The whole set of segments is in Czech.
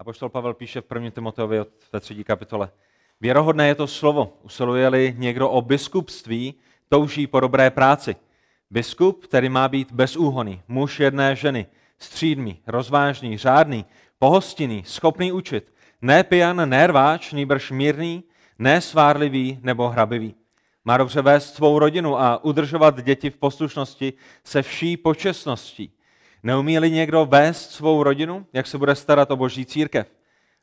A poštol Pavel píše v 1. Timoteovi ve třetí kapitole. Věrohodné je to slovo. Usiluje-li někdo o biskupství, touží po dobré práci. Biskup, který má být bezúhonný, muž jedné ženy, střídmý, rozvážný, řádný, pohostinný, schopný učit, ne pijan, ne rváč, nýbrž mírný, ne svárlivý nebo hrabivý. Má dobře vést svou rodinu a udržovat děti v poslušnosti se vší počestností. Neumí-li někdo vést svou rodinu, jak se bude starat o boží církev?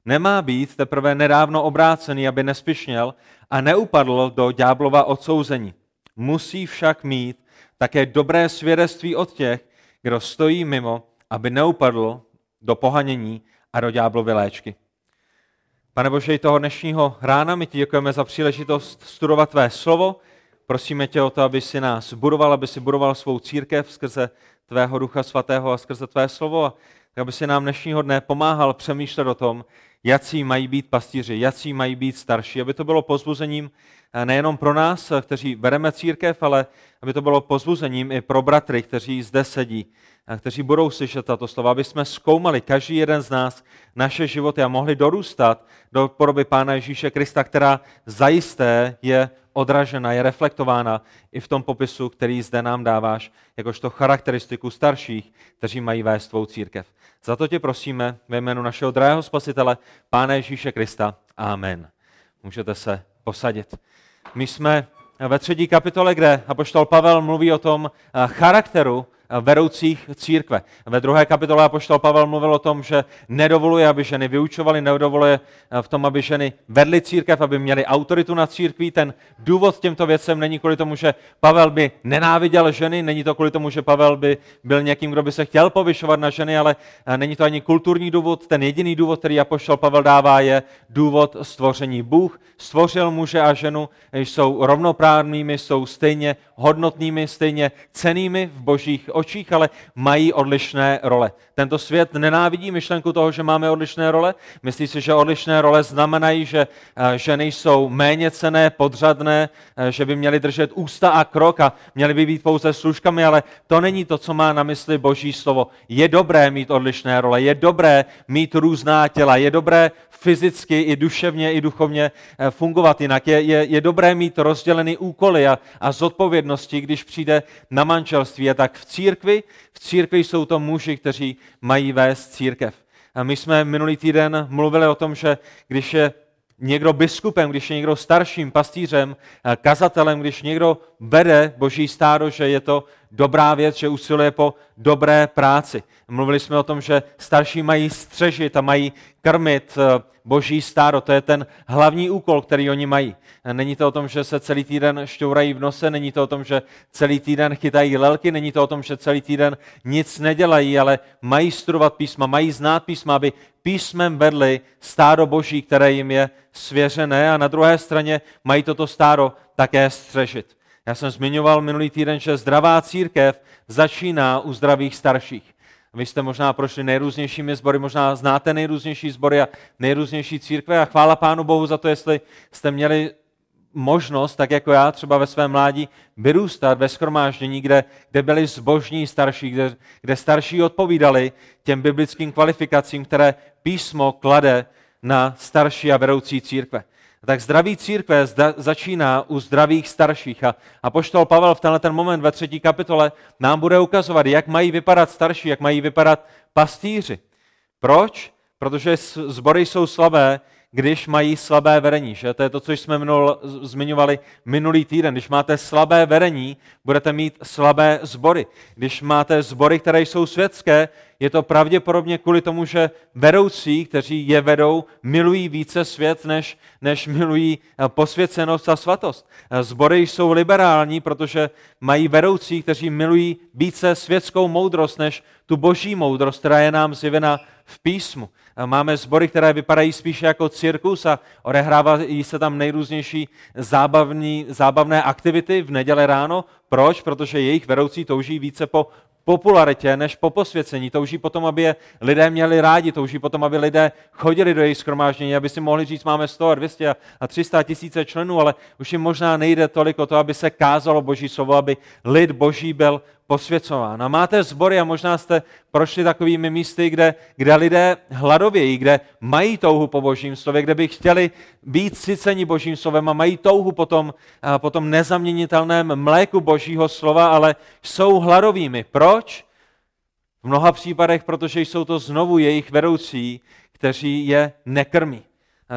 Nemá být teprve nedávno obrácený, aby nespišněl a neupadl do ďáblova odsouzení. Musí však mít také dobré svědectví od těch, kdo stojí mimo, aby neupadl do pohanění a do ďáblovy léčky. Pane Bože, i toho dnešního rána my ti děkujeme za příležitost studovat tvé slovo. Prosíme tě o to, aby si nás budoval, aby si budoval svou církev skrze tvého ducha svatého a skrze tvé slovo. A aby si nám dnešního dne pomáhal přemýšlet o tom, jací mají být pastýři, jací mají být starší, aby to bylo pozbuzením eh, nejenom pro nás, eh, kteří bereme církev, ale aby to bylo pozbuzením i pro bratry, kteří zde sedí, a kteří budou slyšet tato slova, aby jsme zkoumali každý jeden z nás naše životy a mohli dorůstat do podoby Pána Ježíše Krista, která zajisté je odražena, je reflektována i v tom popisu, který zde nám dáváš, jakožto charakteristiku starších, kteří mají vést svou církev. Za to tě prosíme ve jménu našeho drahého spasitele, Pána Ježíše Krista. Amen. Můžete se posadit. My jsme ve třetí kapitole, kde apoštol Pavel mluví o tom eh, charakteru vedoucích církve. Ve druhé kapitole apoštol Pavel mluvil o tom, že nedovoluje, aby ženy vyučovaly, nedovoluje eh, v tom, aby ženy vedly církev, aby měly autoritu nad církví. Ten důvod těmto věcem není kvůli tomu, že Pavel by nenáviděl ženy, není to kvůli tomu, že Pavel by byl někým, kdo by se chtěl povyšovat na ženy, ale eh, není to ani kulturní důvod. Ten jediný důvod, který apoštol Pavel dává, je důvod stvoření. Bůh stvořil muže a ženu, jsou rovnoprávnými, jsou stejně hodnotnými, stejně cenými v božích očích, ale mají odlišné role. Tento svět nenávidí myšlenku toho, že máme odlišné role. Myslí si, že odlišné role znamenají, že eh, ženy jsou méně cené, podřadné, eh, že by měly držet ústa a krok a měly by být pouze služkami, ale to není to, co má na mysli Boží slovo. Je dobré mít odlišné role, je dobré mít různá těla, je dobré fyzicky, i duševně, i duchovně eh, fungovat jinak. Je, je, je dobré mít rozdělený úkoly a, a zodpovědnosti, když přijde na manželství. A tak v církvi, v církvi jsou to muži, kteří mají vést církev. A my jsme minulý týden mluvili o tom, že když je někdo biskupem, když je někdo starším pastýřem, eh, kazatelem, když někdo vede boží stádo, že je to dobrá věc, že usiluje po dobré práci. Mluvili jsme o tom, že starší mají střežit a mají krmit eh, boží stádo. To je ten hlavní úkol, který oni mají. Není to o tom, že se celý týden šťourají v nose, není to o tom, že celý týden chytají lelky, není to o tom, že celý týden nic nedělají, ale mají studovat písma, mají znát písma, aby písmem vedli stádo boží, které jim je svěřené a na druhé straně mají toto stádo také střežit. Já jsem zmiňoval minulý týden, že zdravá církev začíná u zdravých starších. Vy jste možná prošli nejrůznějšími sbory, možná znáte nejrůznější sbory a nejrůznější církve a chvála Pánu Bohu za to, jestli jste měli možnost, tak jako já třeba ve svém mládí, vyrůstat ve schromáždění, kde, kde byli zbožní starší, kde, kde starší odpovídali těm biblickým kvalifikacím, které písmo klade na starší a vedoucí církve. Tak zdraví církve zda, začíná u zdravých starších. A, a poštol Pavel v tenhle ten moment ve třetí kapitole nám bude ukazovat, jak mají vypadat starší, jak mají vypadat pastýři. Proč? Protože zbory jsou slabé, když mají slabé vedení. Že? To je to, co jsme minul, zmiňovali minulý týden. Když máte slabé vedení, budete mít slabé zbory. Když máte zbory, které jsou světské, je to pravděpodobně kvůli tomu, že vedoucí, kteří je vedou, milují více svět, než, než milují eh, posvěcenost a svatost. Zbory eh, jsou liberální, protože mají vedoucí, kteří milují více světskou moudrost, než tu boží moudrost, která je nám zjevena v písmu. Máme sbory, které vypadají spíše jako cirkus a odehrávají se tam nejrůznější zábavní, zábavné aktivity v neděle ráno, Proč? Protože jejich vedoucí touží více po popularitě než po posvěcení. Touží potom, aby je lidé měli rádi, touží potom, aby lidé chodili do jejich schromáždění, aby si mohli říct, máme 100 a 200 a 300 tisíce členů, ale už jim možná nejde tolik o to, aby se kázalo Boží slovo, aby lid Boží byl posvěcován. A máte sbory a možná jste prošli takovými místy, kde, kde lidé hladovějí, kde mají touhu po Božím slově, kde by chtěli být syceni Božím slovem a mají touhu po tom, po tom nezaměnitelném mléku Božího slova, ale jsou hladovými. Proč? V mnoha případech, protože jsou to znovu jejich vedoucí, kteří je nekrmí.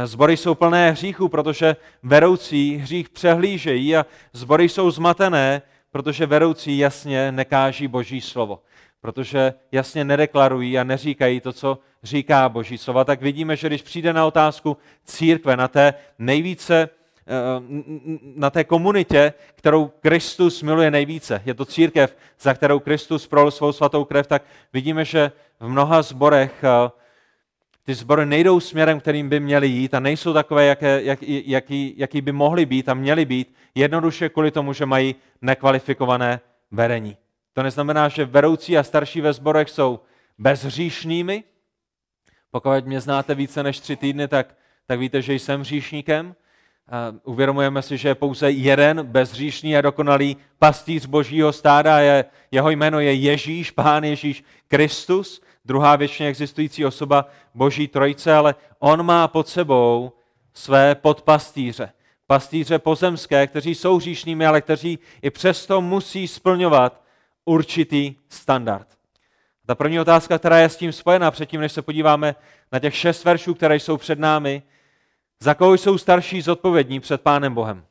Zbory jsou plné hříchů, protože vedoucí hřích přehlížejí a zbory jsou zmatené, protože vedoucí jasně nekáží Boží slovo, protože jasně nedeklarují a neříkají to, co říká Boží slovo. Tak vidíme, že když přijde na otázku církve, na té nejvíce eh, na té komunitě, kterou Kristus miluje nejvíce. Je to církev, za kterou Kristus prol svou svatou krev, tak vidíme, že v mnoha zborech eh, ty sbory nejdou směrem, kterým by měly jít a nejsou takové, jaké, jak, jaký, jaký by mohly být a měly být, jednoduše kvůli tomu, že mají nekvalifikované vedení. To neznamená, že vedoucí a starší ve sborech jsou bezhříšnými. Pokud mě znáte více než tři týdny, tak, tak víte, že jsem hříšníkem. A uvědomujeme si, že je pouze jeden bezhříšný a dokonalý pastýř božího stáda. Je, jeho jméno je Ježíš, Pán Ježíš Kristus druhá věčně existující osoba Boží trojce, ale on má pod sebou své podpastýře. Pastýře pozemské, kteří jsou hříšnými, ale kteří i přesto musí splňovat určitý standard. Ta první otázka, která je s tím spojená, předtím, než se podíváme na těch šest veršů, které jsou před námi, za koho jsou starší zodpovědní před Pánem Bohem?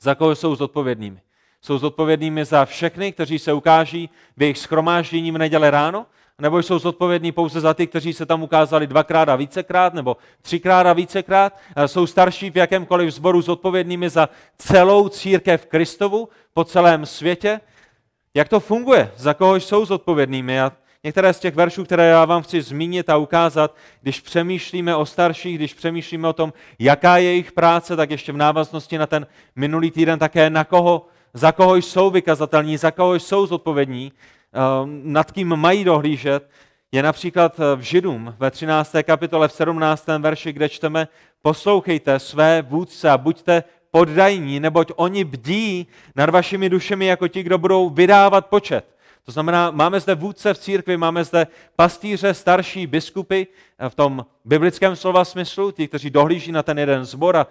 Za koho jsou zodpovědnými? Jsou zodpovědnými za všechny, kteří se ukáží v jejich schromáždění v neděle ráno? Nebo jsou zodpovědní pouze za ty, kteří se tam ukázali dvakrát a vícekrát, nebo třikrát a vícekrát. Jsou starší v jakémkoliv sboru zodpovědnými za celou církev Kristovu po celém světě. Jak to funguje? Za koho jsou zodpovědnými? A některé z těch veršů, které já vám chci zmínit a ukázat, když přemýšlíme o starších, když přemýšlíme o tom, jaká je jejich práce, tak ještě v návaznosti na ten minulý týden také na koho, za koho jsou vykazatelní, za koho jsou zodpovědní, nad kým mají dohlížet, je například eh, v Židům ve 13. kapitole v 17. verši, kde čteme poslouchejte své vůdce a buďte poddajní, neboť oni bdí nad vašimi dušemi jako ti, kdo budou vydávat počet. To znamená, máme zde vůdce v církvi, máme zde pastýře, starší biskupy eh, v tom biblickém slova smyslu, ti, kteří dohlíží na ten jeden zbor a,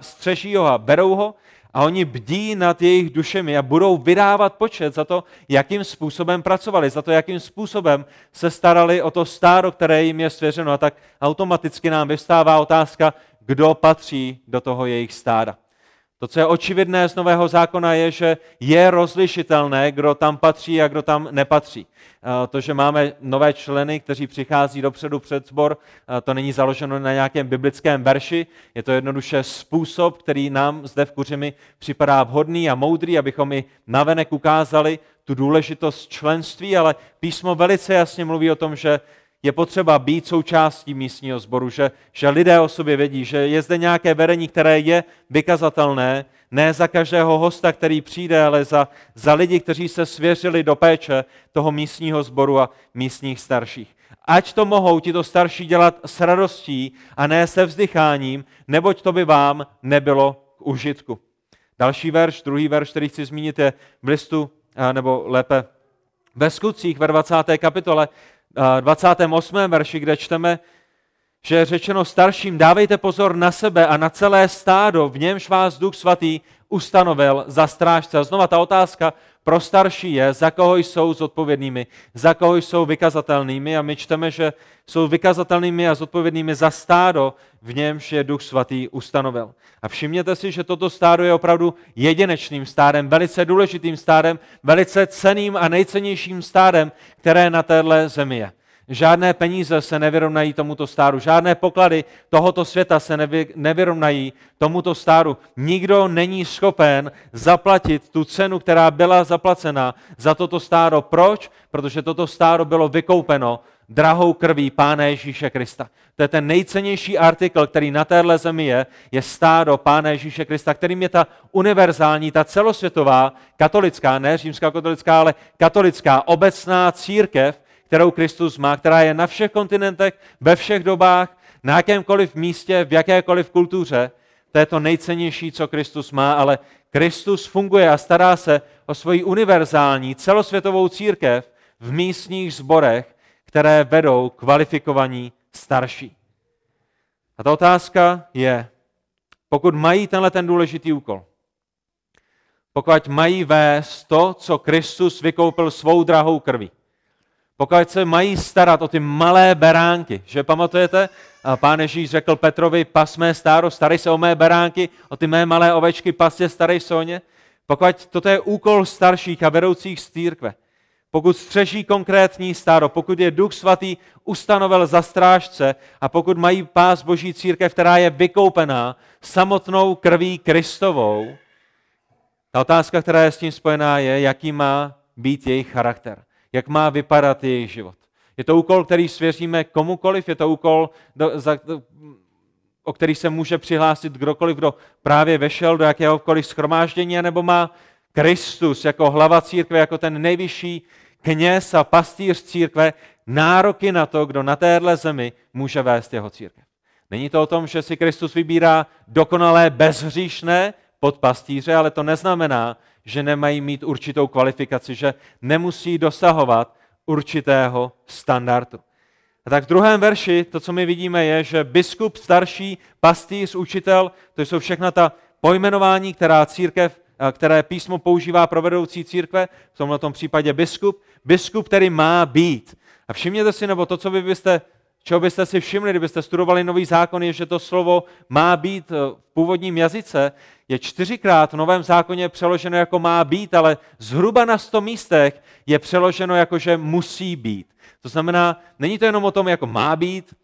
střeží ho a berou ho a oni bdí nad jejich dušemi a budou vydávat počet za to, jakým způsobem pracovali, za to, jakým způsobem se starali o to stáro, které jim je svěřeno. A tak automaticky nám vystává otázka, kdo patří do toho jejich stáda. To, co je očividné z Nového zákona, je, že je rozlišitelné, kdo tam patří a kdo tam nepatří. To, že máme nové členy, kteří přichází dopředu před sbor, to není založeno na nějakém biblickém verši, je to jednoduše způsob, který nám zde v Kuřimi připadá vhodný a moudrý, abychom i navenek ukázali tu důležitost členství, ale písmo velice jasně mluví o tom, že je potřeba být součástí místního sboru, že, že lidé o sobě vědí, že je zde nějaké vedení, které je vykazatelné, ne za každého hosta, který přijde, ale za, za lidi, kteří se svěřili do péče toho místního sboru a místních starších. Ať to mohou tito starší dělat s radostí a ne se vzdycháním, neboť to by vám nebylo k užitku. Další verš, druhý verš, který chci zmínit, je v listu, nebo lépe ve skutcích ve 20. kapitole, 28. verši, kde čteme, že je řečeno starším, dávejte pozor na sebe a na celé stádo, v němž vás Duch Svatý ustanovil za strážce. A znova ta otázka pro starší je, za koho jsou zodpovědnými, za koho jsou vykazatelnými. A my čteme, že jsou vykazatelnými a zodpovědnými za stádo, v němž je Duch Svatý ustanovil. A všimněte si, že toto stádo je opravdu jedinečným stádem, velice důležitým stádem, velice ceným a nejcennějším stádem, které na téhle zemi je. Žádné peníze se nevyrovnají tomuto stáru, žádné poklady tohoto světa se nevy, nevyrovnají tomuto stáru. Nikdo není schopen zaplatit tu cenu, která byla zaplacena za toto stáro. Proč? Protože toto stáro bylo vykoupeno drahou krví Pána Ježíše Krista. To je ten nejcennější artikl, který na téhle zemi je, je stádo Pána Ježíše Krista, kterým je ta univerzální, ta celosvětová, katolická, ne římská katolická, ale katolická, obecná církev, kterou Kristus má, která je na všech kontinentech, ve všech dobách, na jakémkoliv místě, v jakékoliv kultuře. To je to nejcennější, co Kristus má, ale Kristus funguje a stará se o svoji univerzální celosvětovou církev v místních zborech, které vedou kvalifikovaní starší. A ta otázka je, pokud mají tenhle ten důležitý úkol, pokud mají vést to, co Kristus vykoupil svou drahou krví, pokud se mají starat o ty malé beránky, že pamatujete, pán Ježíš řekl Petrovi, pas mé stáro, starej se o mé beránky, o ty mé malé ovečky, pasě starej soně. Pokud toto je úkol starších a vedoucích z církve, pokud střeží konkrétní stáro, pokud je Duch Svatý ustanovil za strážce a pokud mají pás Boží církev, která je vykoupená samotnou krví Kristovou, ta otázka, která je s tím spojená, je, jaký má být jejich charakter, jak má vypadat jejich život. Je to úkol, který svěříme komukoliv, je to úkol, o který se může přihlásit kdokoliv, kdo právě vešel do jakéhokoliv schromáždění, nebo má Kristus jako hlava církve, jako ten nejvyšší kněz a pastýř církve nároky na to, kdo na téhle zemi může vést jeho církev. Není to o tom, že si Kristus vybírá dokonalé bezhříšné pod pastýře, ale to neznamená, že nemají mít určitou kvalifikaci, že nemusí dosahovat určitého standardu. A tak v druhém verši to, co my vidíme, je, že biskup, starší, pastýř, učitel, to jsou všechna ta pojmenování, která církev které písmo používá pro vedoucí církve, v tomhle tom případě biskup, biskup, který má být. A všimněte si, nebo to, co vy byste, čeho byste si všimli, kdybyste studovali nový zákon, je, že to slovo má být v původním jazyce, je čtyřikrát v novém zákoně přeloženo jako má být, ale zhruba na sto místech je přeloženo jako, že musí být. To znamená, není to jenom o tom, jako má být,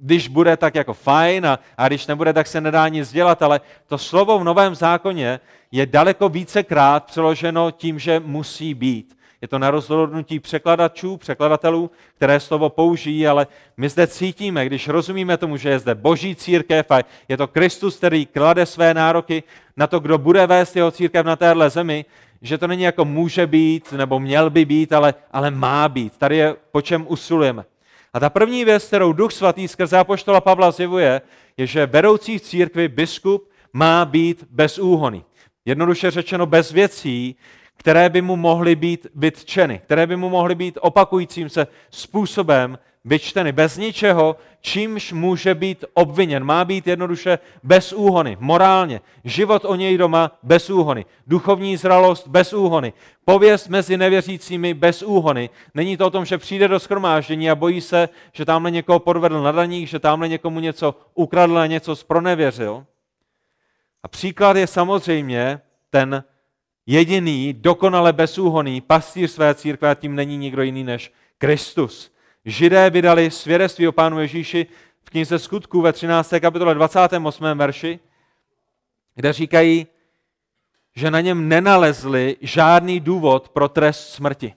když bude tak jako fajn a, a když nebude, tak se nedá nic dělat, ale to slovo v Novém zákoně je daleko vícekrát přeloženo tím, že musí být. Je to na rozhodnutí překladačů, překladatelů, které slovo použijí, ale my zde cítíme, když rozumíme tomu, že je zde boží církev a je to Kristus, který klade své nároky na to, kdo bude vést jeho církev na téhle zemi, že to není jako může být nebo měl by být, ale, ale má být. Tady je po čem usilujeme. A ta první věc, kterou Duch Svatý skrze Apoštola Pavla zjevuje, je, že vedoucí v církvi biskup má být bezúhony. Jednoduše řečeno bez věcí, které by mu mohly být vytčeny, které by mu mohly být opakujícím se způsobem vyčteny. Bez ničeho, čímž může být obviněn. Má být jednoduše bez úhony, morálně. Život o něj doma bez úhony. Duchovní zralost bez úhony. Pověst mezi nevěřícími bez úhony. Není to o tom, že přijde do schromáždění a bojí se, že tamhle někoho podvedl na daních, že tamhle někomu něco ukradl a něco spronevěřil. A příklad je samozřejmě ten jediný, dokonale bezúhoný pastýř své církve a tím není nikdo jiný než Kristus. Židé vydali svědectví o Pánu Ježíši v knize Skutků ve 13. kapitole 28. verši, kde říkají, že na něm nenalezli žádný důvod pro trest smrti.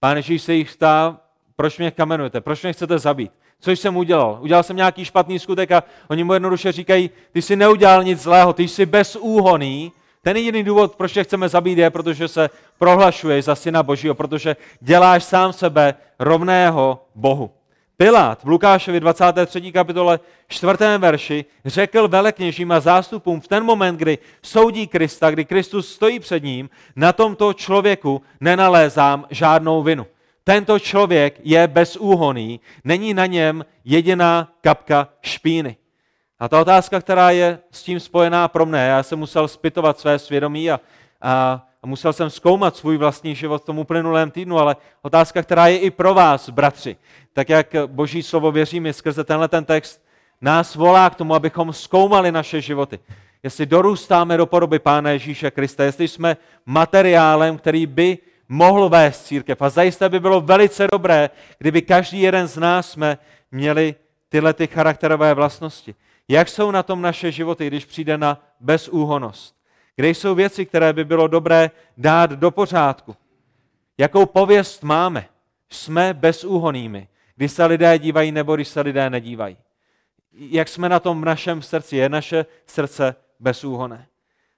Pán Ježíš se jich ptá, proč mě kamenujete, proč mě chcete zabít. Co jsem udělal? Udělal jsem nějaký špatný skutek a oni mu jednoduše říkají, ty jsi neudělal nic zlého, ty jsi bezúhoný. Ten jediný důvod, proč tě chceme zabít, je, protože se prohlašuješ za syna Božího, protože děláš sám sebe rovného Bohu. Pilát v Lukášovi 23. kapitole 4. verši řekl velekněžím a zástupům v ten moment, kdy soudí Krista, kdy Kristus stojí před ním, na tomto člověku nenalézám žádnou vinu. Tento člověk je bezúhoný, není na něm jediná kapka špíny. A ta otázka, která je s tím spojená pro mne, já jsem musel spytovat své svědomí a, a, a musel jsem zkoumat svůj vlastní život v tom uplynulém týdnu, ale otázka, která je i pro vás, bratři, tak jak Boží slovo věříme skrze tenhle ten text, nás volá k tomu, abychom zkoumali naše životy. Jestli dorůstáme do podoby Pána Ježíše Krista, jestli jsme materiálem, který by mohl vést církev. A zajisté by bylo velice dobré, kdyby každý jeden z nás jsme měli tyhle ty charakterové vlastnosti. Jak jsou na tom naše životy, když přijde na bezúhonost? Kde jsou věci, které by bylo dobré dát do pořádku? Jakou pověst máme? Jsme bezúhonými. Když se lidé dívají nebo když se lidé nedívají. Jak jsme na tom v našem srdci? Je naše srdce bezúhoné.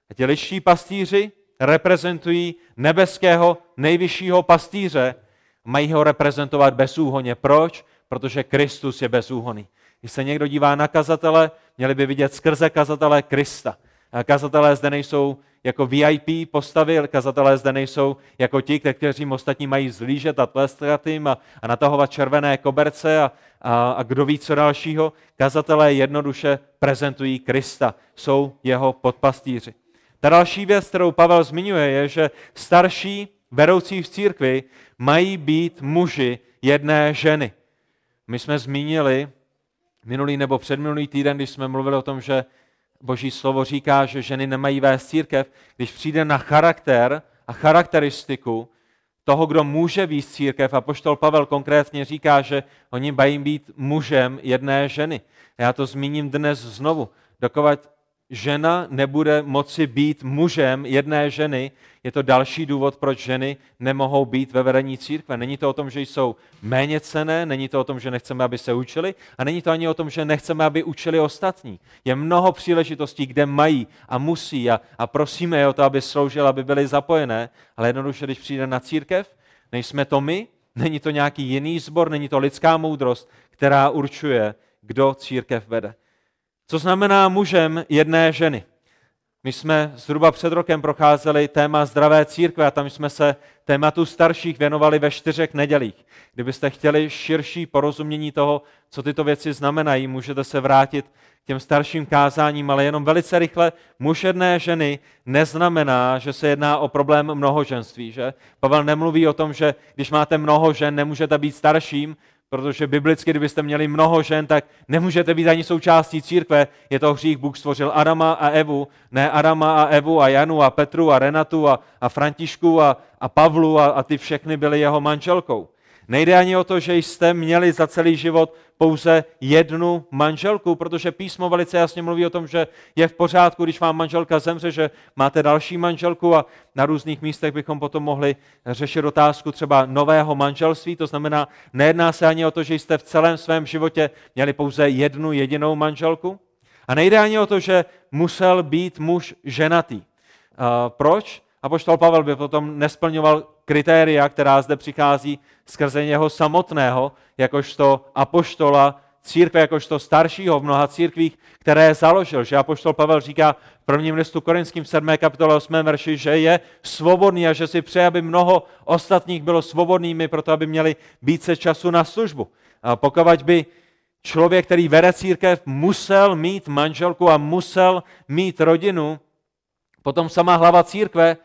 A ti ličtí pastýři reprezentují nebeského nejvyššího pastýře, mají ho reprezentovat bezúhoně. Proč? Protože Kristus je bezúhoný. Když se někdo dívá na kazatele, měli by vidět skrze kazatele Krista. Kazatelé zde nejsou jako VIP postavy, kazatelé zde nejsou jako ti, kteří ostatní mají zlížet a tleskat jim a, a natahovat červené koberce a, a, a kdo ví co dalšího. Kazatelé jednoduše prezentují Krista, jsou jeho podpastýři. Ta další věc, kterou Pavel zmiňuje, je, že starší vedoucí v církvi mají být muži jedné ženy. My jsme zmínili minulý nebo předminulý týden, když jsme mluvili o tom, že Boží slovo říká, že ženy nemají vést církev, když přijde na charakter a charakteristiku toho, kdo může víc církev, a poštol Pavel konkrétně říká, že oni mají být mužem jedné ženy. Já to zmíním dnes znovu. Dokovat žena nebude moci být mužem jedné ženy, je to další důvod, proč ženy nemohou být ve vedení církve. Není to o tom, že jsou méně cené, není to o tom, že nechceme, aby se učili a není to ani o tom, že nechceme, aby učili ostatní. Je mnoho příležitostí, kde mají a musí a, a prosíme je o to, aby sloužili, aby byly zapojené, ale jednoduše, když přijde na církev, nejsme to my, není to nějaký jiný sbor, není to lidská moudrost, která určuje, kdo církev vede. Co znamená mužem jedné ženy? My jsme zhruba před rokem procházeli téma zdravé církve a tam jsme se tématu starších věnovali ve čtyřech nedělích. Kdybyste chtěli širší porozumění toho, co tyto věci znamenají, můžete se vrátit k těm starším kázáním, ale jenom velice rychle muž jedné ženy neznamená, že se jedná o problém mnohoženství. Že? Pavel nemluví o tom, že když máte mnoho žen, nemůžete být starším, Protože biblicky, kdybyste měli mnoho žen, tak nemůžete být ani součástí církve. Je to hřích, Bůh stvořil Adama a Evu, ne Adama a Evu a Janu a Petru a Renatu a, a Františku a, a Pavlu a, a ty všechny byly jeho manželkou. Nejde ani o to, že jste měli za celý život pouze jednu manželku, protože písmo velice jasně mluví o tom, že je v pořádku, když vám manželka zemře, že máte další manželku a na různých místech bychom potom mohli řešit otázku třeba nového manželství. To znamená, nejedná se ani o to, že jste v celém svém životě měli pouze jednu jedinou manželku. A nejde ani o to, že musel být muž ženatý. Proč? A poštol Pavel by potom nesplňoval kritéria, která zde přichází skrze něho samotného, jakožto apoštola církve, jakožto staršího v mnoha církvích, které založil. Že apoštol Pavel říká v prvním listu Korinským 7. kapitole 8. verši, že je svobodný a že si přeje, aby mnoho ostatních bylo svobodnými, proto aby měli více času na službu. A pokud by člověk, který vede církev, musel mít manželku a musel mít rodinu, potom sama hlava církve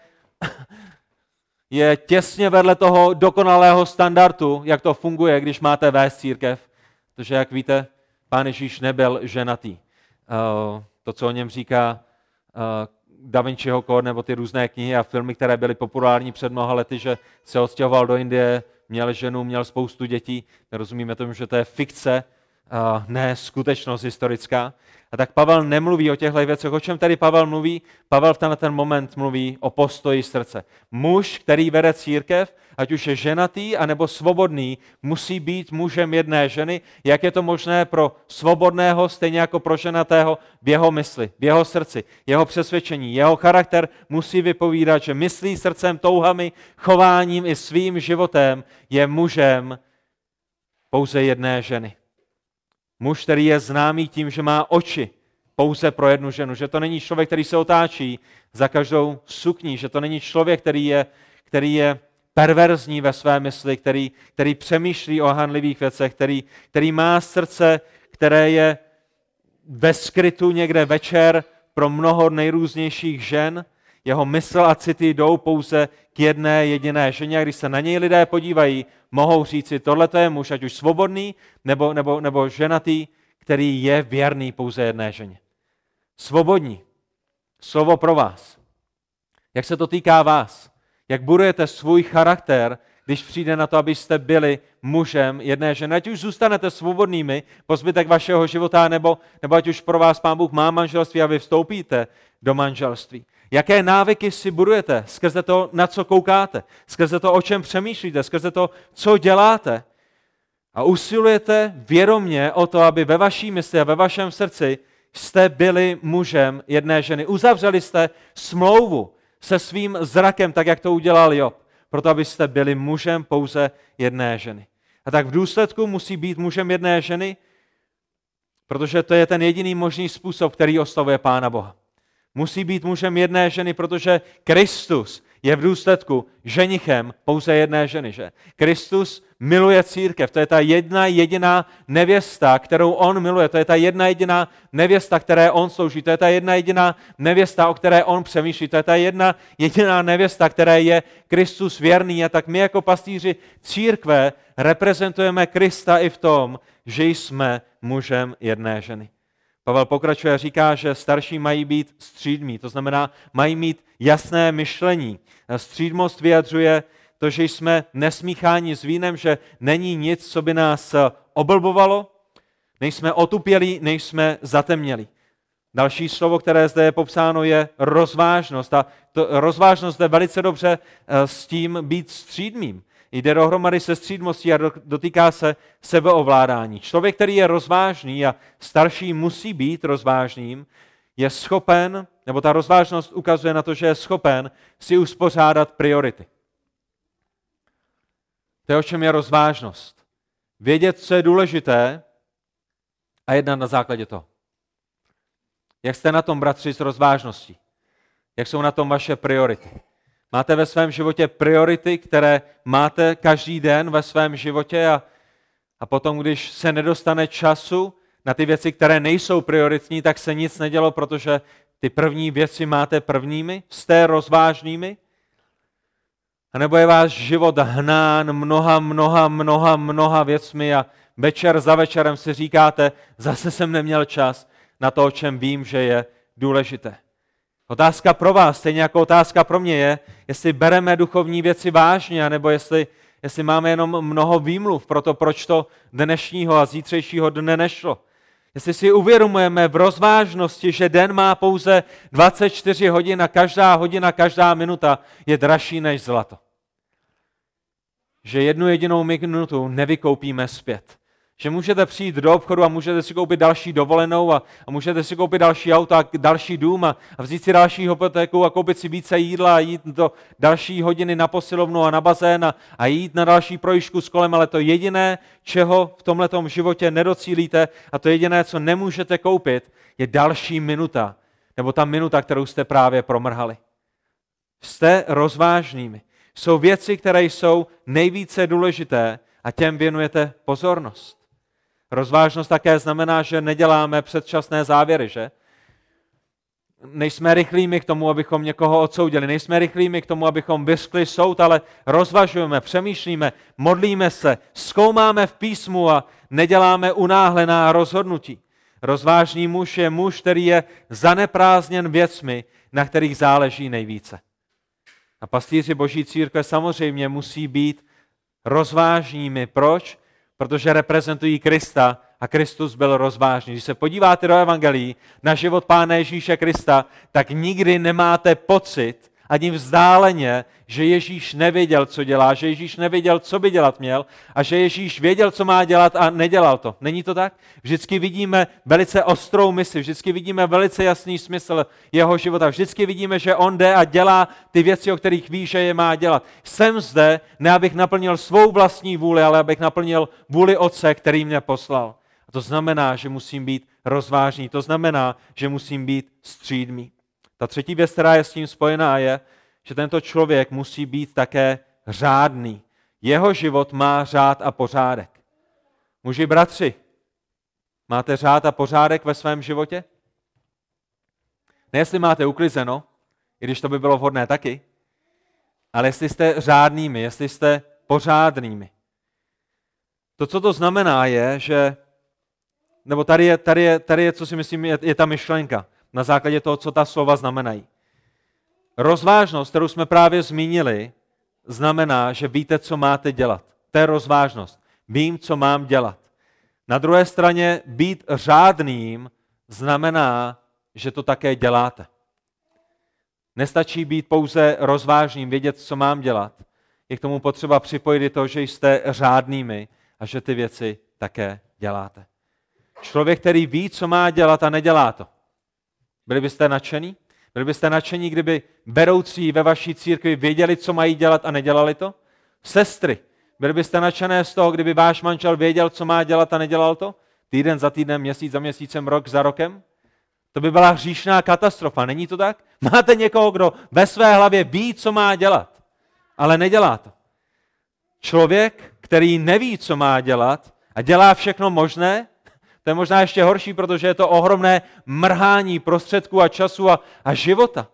je těsně vedle toho dokonalého standardu, jak to funguje, když máte vést církev. Protože, jak víte, pán Ježíš nebyl ženatý. Eh, to, co o něm říká eh, Da Vinciho Code nebo ty různé knihy a filmy, které byly populární před mnoha lety, že se odstěhoval do Indie, měl ženu, měl spoustu dětí. My rozumíme tomu, že to je fikce, ne skutečnost historická. A tak Pavel nemluví o těchto věcech. O čem tady Pavel mluví? Pavel v tenhle ten moment mluví o postoji srdce. Muž, který vede církev, ať už je ženatý anebo svobodný, musí být mužem jedné ženy. Jak je to možné pro svobodného, stejně jako pro ženatého v jeho mysli, v jeho srdci, jeho přesvědčení, jeho charakter musí vypovídat, že myslí srdcem, touhami, chováním i svým životem je mužem pouze jedné ženy. Muž, který je známý tím, že má oči pouze pro jednu ženu, že to není člověk, který se otáčí za každou sukní, že to není člověk, který je, který je perverzní ve své mysli, který, který přemýšlí o hanlivých věcech, který, který má srdce, které je ve skrytu někde večer pro mnoho nejrůznějších žen, jeho mysl a city jdou pouze k jedné jediné ženě a když se na něj lidé podívají, mohou říci, tohle je muž, ať už svobodný nebo, nebo, nebo ženatý, který je věrný pouze jedné ženě. Svobodní. Slovo pro vás. Jak se to týká vás? Jak budujete svůj charakter, když přijde na to, abyste byli mužem jedné ženy. Ať už zůstanete svobodnými po zbytek vašeho života, nebo, nebo ať už pro vás Pán Bůh má manželství a vy vstoupíte do manželství. Jaké návyky si budujete skrze to, na co koukáte, skrze to, o čem přemýšlíte, skrze to, co děláte. A usilujete vědomně o to, aby ve vaší mysli a ve vašem srdci jste byli mužem jedné ženy. Uzavřeli jste smlouvu se svým zrakem, tak jak to udělal Job, proto abyste byli mužem pouze jedné ženy. A tak v důsledku musí být mužem jedné ženy, protože to je ten jediný možný způsob, který oslavuje Pána Boha. Musí být mužem jedné ženy, protože Kristus je v důsledku ženichem pouze jedné ženy. Že? Kristus miluje církev, to je ta jedna jediná nevěsta, kterou on miluje, to je ta jedna jediná nevěsta, které on slouží, to je ta jedna jediná nevěsta, o které on přemýšlí, to je ta jedna jediná nevěsta, které je Kristus věrný. A tak my jako pastýři církve reprezentujeme Krista i v tom, že jsme mužem jedné ženy. Pavel pokračuje a říká, že starší mají být střídmí, to znamená, mají mít jasné myšlení. Střídmost vyjadřuje to, že jsme nesmícháni s vínem, že není nic, co by nás oblbovalo, nejsme otupělí, nejsme zatemněli. Další slovo, které zde je popsáno, je rozvážnost. A to, rozvážnost je velice dobře eh, s tím být střídmým. Jde dohromady se střídmostí a dotýká se sebeovládání. Člověk, který je rozvážný a starší musí být rozvážným, je schopen, nebo ta rozvážnost ukazuje na to, že je schopen si uspořádat priority. To je o čem je rozvážnost. Vědět, co je důležité a jednat na základě toho. Jak jste na tom, bratři, s rozvážností? Jak jsou na tom vaše priority? Máte ve svém životě priority, které máte každý den ve svém životě a, a potom, když se nedostane času na ty věci, které nejsou prioritní, tak se nic nedělo, protože ty první věci máte prvními, jste rozvážnými? A nebo je váš život hnán mnoha, mnoha, mnoha, mnoha věcmi a večer za večerem si říkáte, zase jsem neměl čas na to, o čem vím, že je důležité. Otázka pro vás, stejně jako otázka pro mě je, jestli bereme duchovní věci vážně, nebo jestli, jestli máme jenom mnoho výmluv pro to, proč to dnešního a zítřejšího dne nešlo. Jestli si uvědomujeme v rozvážnosti, že den má pouze 24 hodin a každá hodina, každá minuta je dražší než zlato. Že jednu jedinou minutu nevykoupíme zpět. Že můžete přijít do obchodu a můžete si koupit další dovolenou a, a můžete si koupit další auto a další dům a, a vzít si další hypotéku a koupit si více jídla a jít do další hodiny na posilovnu a na bazén a, a jít na další projížďku s kolem, ale to jediné, čeho v tomhle životě nedocílíte a to jediné, co nemůžete koupit, je další minuta, nebo ta minuta, kterou jste právě promrhali. Jste rozvážnými. Jsou věci, které jsou nejvíce důležité a těm věnujete pozornost. Rozvážnost také znamená, že neděláme předčasné závěry, že? Nejsme rychlými k tomu, abychom někoho odsoudili, nejsme rychlými k tomu, abychom vyskli soud, ale rozvažujeme, přemýšlíme, modlíme se, zkoumáme v písmu a neděláme unáhlená rozhodnutí. Rozvážný muž je muž, který je zaneprázdněn věcmi, na kterých záleží nejvíce. A pastýři Boží církve samozřejmě musí být rozvážnými. Proč? Protože reprezentují Krista a Kristus byl rozvážný. Když se podíváte do Evangelií na život Pána Ježíše Krista, tak nikdy nemáte pocit, ani vzdáleně, že Ježíš nevěděl, co dělá, že Ježíš nevěděl, co by dělat měl a že Ježíš věděl, co má dělat a nedělal to. Není to tak? Vždycky vidíme velice ostrou misi, vždycky vidíme velice jasný smysl jeho života, vždycky vidíme, že on jde a dělá ty věci, o kterých ví, že je má dělat. Jsem zde, ne abych naplnil svou vlastní vůli, ale abych naplnil vůli Otce, který mě poslal. A to znamená, že musím být rozvážný, to znamená, že musím být střídmý. Ta třetí věc, která je s tím spojená, je, že tento člověk musí být také řádný. Jeho život má řád a pořádek. Muži, bratři, máte řád a pořádek ve svém životě? Ne jestli máte uklizeno, i když to by bylo vhodné taky, ale jestli jste řádnými, jestli jste pořádnými. To, co to znamená, je, že, nebo tady je, tady je, tady je co si myslím, je, je ta myšlenka na základě toho, co ta slova znamenají. Rozvážnost, kterou jsme právě zmínili, znamená, že víte, co máte dělat. To je rozvážnost. Vím, co mám dělat. Na druhé straně být řádným znamená, že to také děláte. Nestačí být pouze rozvážným, vědět, co mám dělat. Je k tomu potřeba připojit i to, že jste řádnými a že ty věci také děláte. Člověk, který ví, co má dělat a nedělá to. Byli byste nadšení? Byli byste nadšení, kdyby vedoucí ve vaší církvi věděli, co mají dělat a nedělali to? Sestry, byli byste nadšené z toho, kdyby váš manžel věděl, co má dělat a nedělal to? Týden za týdnem, měsíc za měsícem, rok za rokem? To by byla hříšná katastrofa, není to tak? Máte někoho, kdo ve své hlavě ví, co má dělat, ale nedělá to. Člověk, který neví, co má dělat a dělá všechno možné, to je možná ještě horší, protože je to ohromné mrhání prostředků a času a, a života.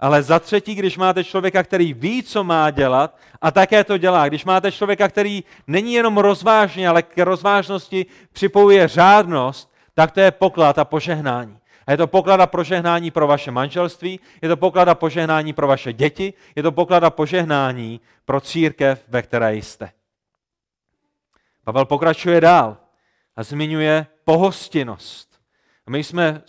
Ale za třetí, když máte člověka, který ví, co má dělat a také to dělá, když máte člověka, který není jenom rozvážný, ale k rozvážnosti připojuje řádnost, tak to je poklad a požehnání. A je to poklad a požehnání pro vaše manželství, je to poklad a požehnání pro vaše děti, je to poklad a požehnání pro církev, ve které jste. Pavel pokračuje dál a zmiňuje pohostinnost. My jsme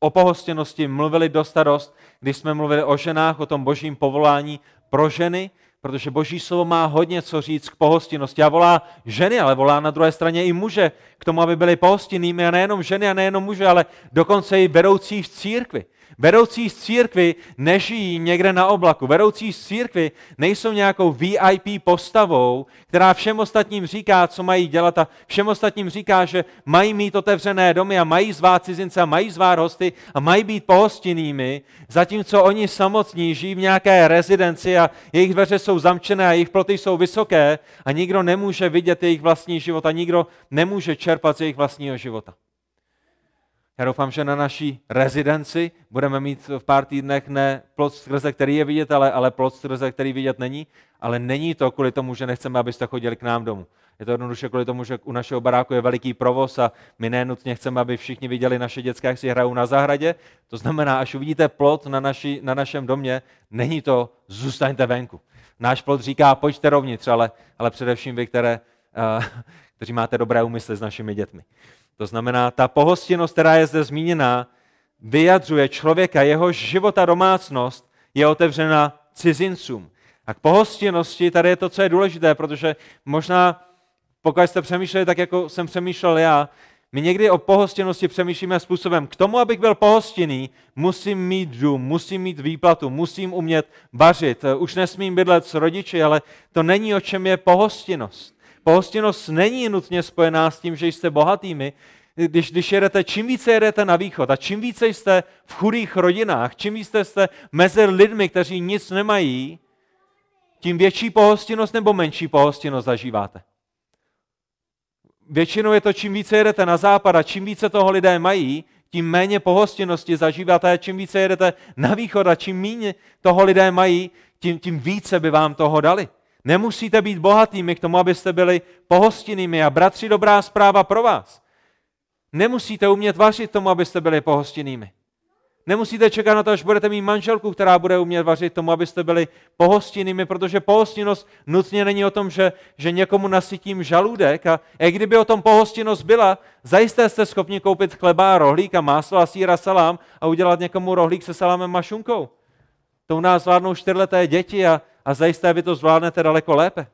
o pohostinnosti mluvili dost a dost, když jsme mluvili o ženách, o tom božím povolání pro ženy, protože boží slovo má hodně co říct k pohostinnosti. A volá ženy, ale volá na druhé straně i muže k tomu, aby byli pohostinnými. A nejenom ženy a nejenom muže, ale dokonce i vedoucí v církvi. Vedoucí z církvy nežijí někde na oblaku. Vedoucí z církvy nejsou nějakou VIP postavou, která všem ostatním říká, co mají dělat a všem ostatním říká, že mají mít otevřené domy a mají zvát cizince a mají zvát hosty a mají být pohostinnými, zatímco oni samotní žijí v nějaké rezidenci a jejich dveře jsou zamčené a jejich ploty jsou vysoké a nikdo nemůže vidět jejich vlastní život a nikdo nemůže čerpat z jejich vlastního života. Já doufám, že na naší rezidenci budeme mít v pár týdnech ne plot skrze, který je vidět, ale, ale plot skrze, který vidět není. Ale není to kvůli tomu, že nechceme, abyste chodili k nám domů. Je to jednoduše kvůli tomu, že u našeho baráku je veliký provoz a my nenutně chceme, aby všichni viděli naše dětské, jak si hrajou na zahradě. To znamená, až uvidíte plot na, naši, na našem domě, není to zůstaňte venku. Náš plot říká, pojďte rovnitř, ale, ale především vy, které, uh, kteří máte dobré úmysly s našimi dětmi. To znamená, ta pohostinnost, která je zde zmíněná, vyjadřuje člověka, jeho života domácnost je otevřena cizincům. A k pohostinnosti tady je to, co je důležité, protože možná, pokud jste přemýšleli tak, jako jsem přemýšlel já, my někdy o pohostinnosti přemýšlíme způsobem, k tomu, abych byl pohostinný, musím mít dům, musím mít výplatu, musím umět vařit, už nesmím bydlet s rodiči, ale to není, o čem je pohostinnost. Pohostinnost není nutně spojená s tím, že jste bohatými. Když, když jedete, čím více jedete na východ a čím více jste v chudých rodinách, čím více jste mezi lidmi, kteří nic nemají, tím větší pohostinnost nebo menší pohostinnost zažíváte. Většinou je to, čím více jedete na západ a čím více toho lidé mají, tím méně pohostinnosti zažíváte. A čím více jedete na východ a čím méně toho lidé mají, tím, tím více by vám toho dali. Nemusíte být bohatými k tomu, abyste byli pohostinnými. A bratři, dobrá zpráva pro vás. Nemusíte umět vařit tomu, abyste byli pohostinnými. Nemusíte čekat na to, až budete mít manželku, která bude umět vařit tomu, abyste byli pohostinnými, protože pohostinnost nutně není o tom, že, že někomu nasytím žaludek. A i kdyby o tom pohostinnost byla, zajisté jste schopni koupit chleba, rohlík a máslo a síra salám a udělat někomu rohlík se salámem a šunkou. To u nás zvládnou čtyřleté děti a, a zajisté vy to zvládnete daleko lépe.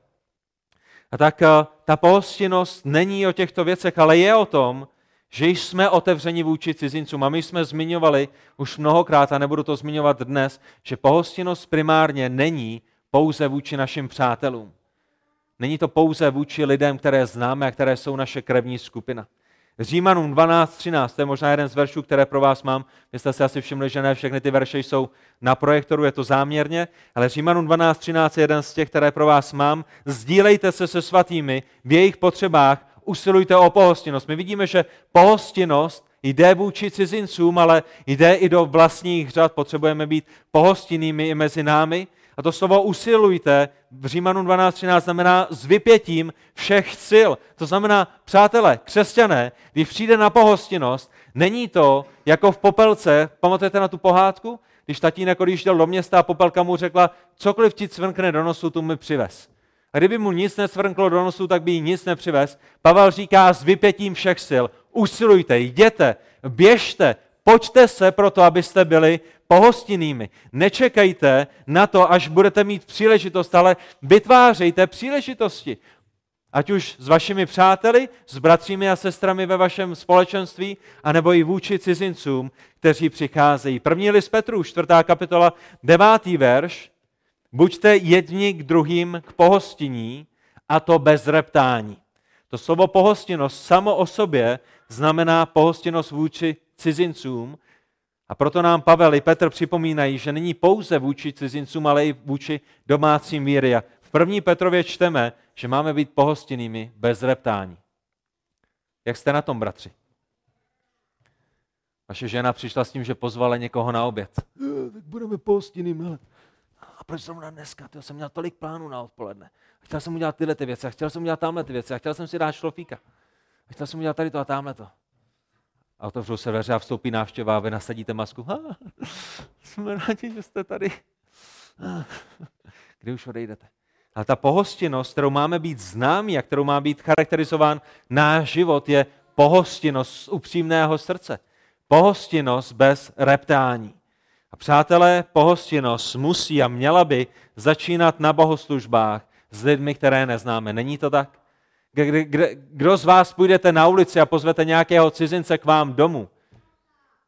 A tak eh, ta pohostinnost není o těchto věcech, ale je o tom, že jsme otevřeni vůči cizincům. A my jsme zmiňovali už mnohokrát, a nebudu to zmiňovat dnes, že pohostinnost primárně není pouze vůči našim přátelům. Není to pouze vůči lidem, které známe a které jsou naše krevní skupina. Římanům 12.13, to je možná jeden z veršů, které pro vás mám. Vy jste si asi všimli, že ne všechny ty verše jsou na projektoru, je to záměrně, ale Římanům 12.13 je jeden z těch, které pro vás mám. Sdílejte se se svatými v jejich potřebách, usilujte o pohostinnost. My vidíme, že pohostinnost jde vůči cizincům, ale jde i do vlastních řad. Potřebujeme být pohostinnými i mezi námi. A to slovo usilujte v Římanu 12.13 znamená s vypětím všech sil. To znamená, přátelé, křesťané, když přijde na pohostinnost, není to jako v popelce, pamatujete na tu pohádku? Když tatínek odjížděl do města a popelka mu řekla, cokoliv ti cvrkne do nosu, tu mi přivez. A kdyby mu nic nesvrklo do nosu, tak by jí nic nepřivez. Pavel říká s vypětím všech sil, usilujte, jděte, běžte, pojďte se proto, abyste byli pohostinnými. Nečekejte na to, až budete mít příležitost, ale vytvářejte příležitosti. Ať už s vašimi přáteli, s bratřími a sestrami ve vašem společenství, anebo i vůči cizincům, kteří přicházejí. První list Petru, čtvrtá kapitola, devátý verš. Buďte jedni k druhým k pohostiní, a to bez reptání. To slovo pohostinnost samo o sobě znamená pohostinnost vůči cizincům, a proto nám Pavel i Petr připomínají, že není pouze vůči cizincům, ale i vůči domácím víry. A v první Petrově čteme, že máme být pohostinnými bez reptání. Jak jste na tom, bratři? Vaše žena přišla s tím, že pozvala někoho na oběd. Eh, tak budeme pohostinnými, ale a proč zrovna dneska? Já jsem měl tolik plánů na odpoledne. Chtěl jsem udělat tyhle ty věci, a chtěl jsem udělat tamhle ty věci, a chtěl jsem si dát šlofíka. A chtěl jsem udělat tady to a tamhle to. A otevřou se dveře a vstoupí návštěva a vy nasadíte masku. Ha, jsme rádi, že jste tady. Kdy už odejdete? A ta pohostinnost, kterou máme být známí a kterou má být charakterizován náš život, je pohostinnost z upřímného srdce. Pohostinnost bez reptání. A přátelé, pohostinnost musí a měla by začínat na bohoslužbách s lidmi, které neznáme. Není to tak? Kdo z vás půjdete na ulici a pozvete nějakého cizince k vám domů?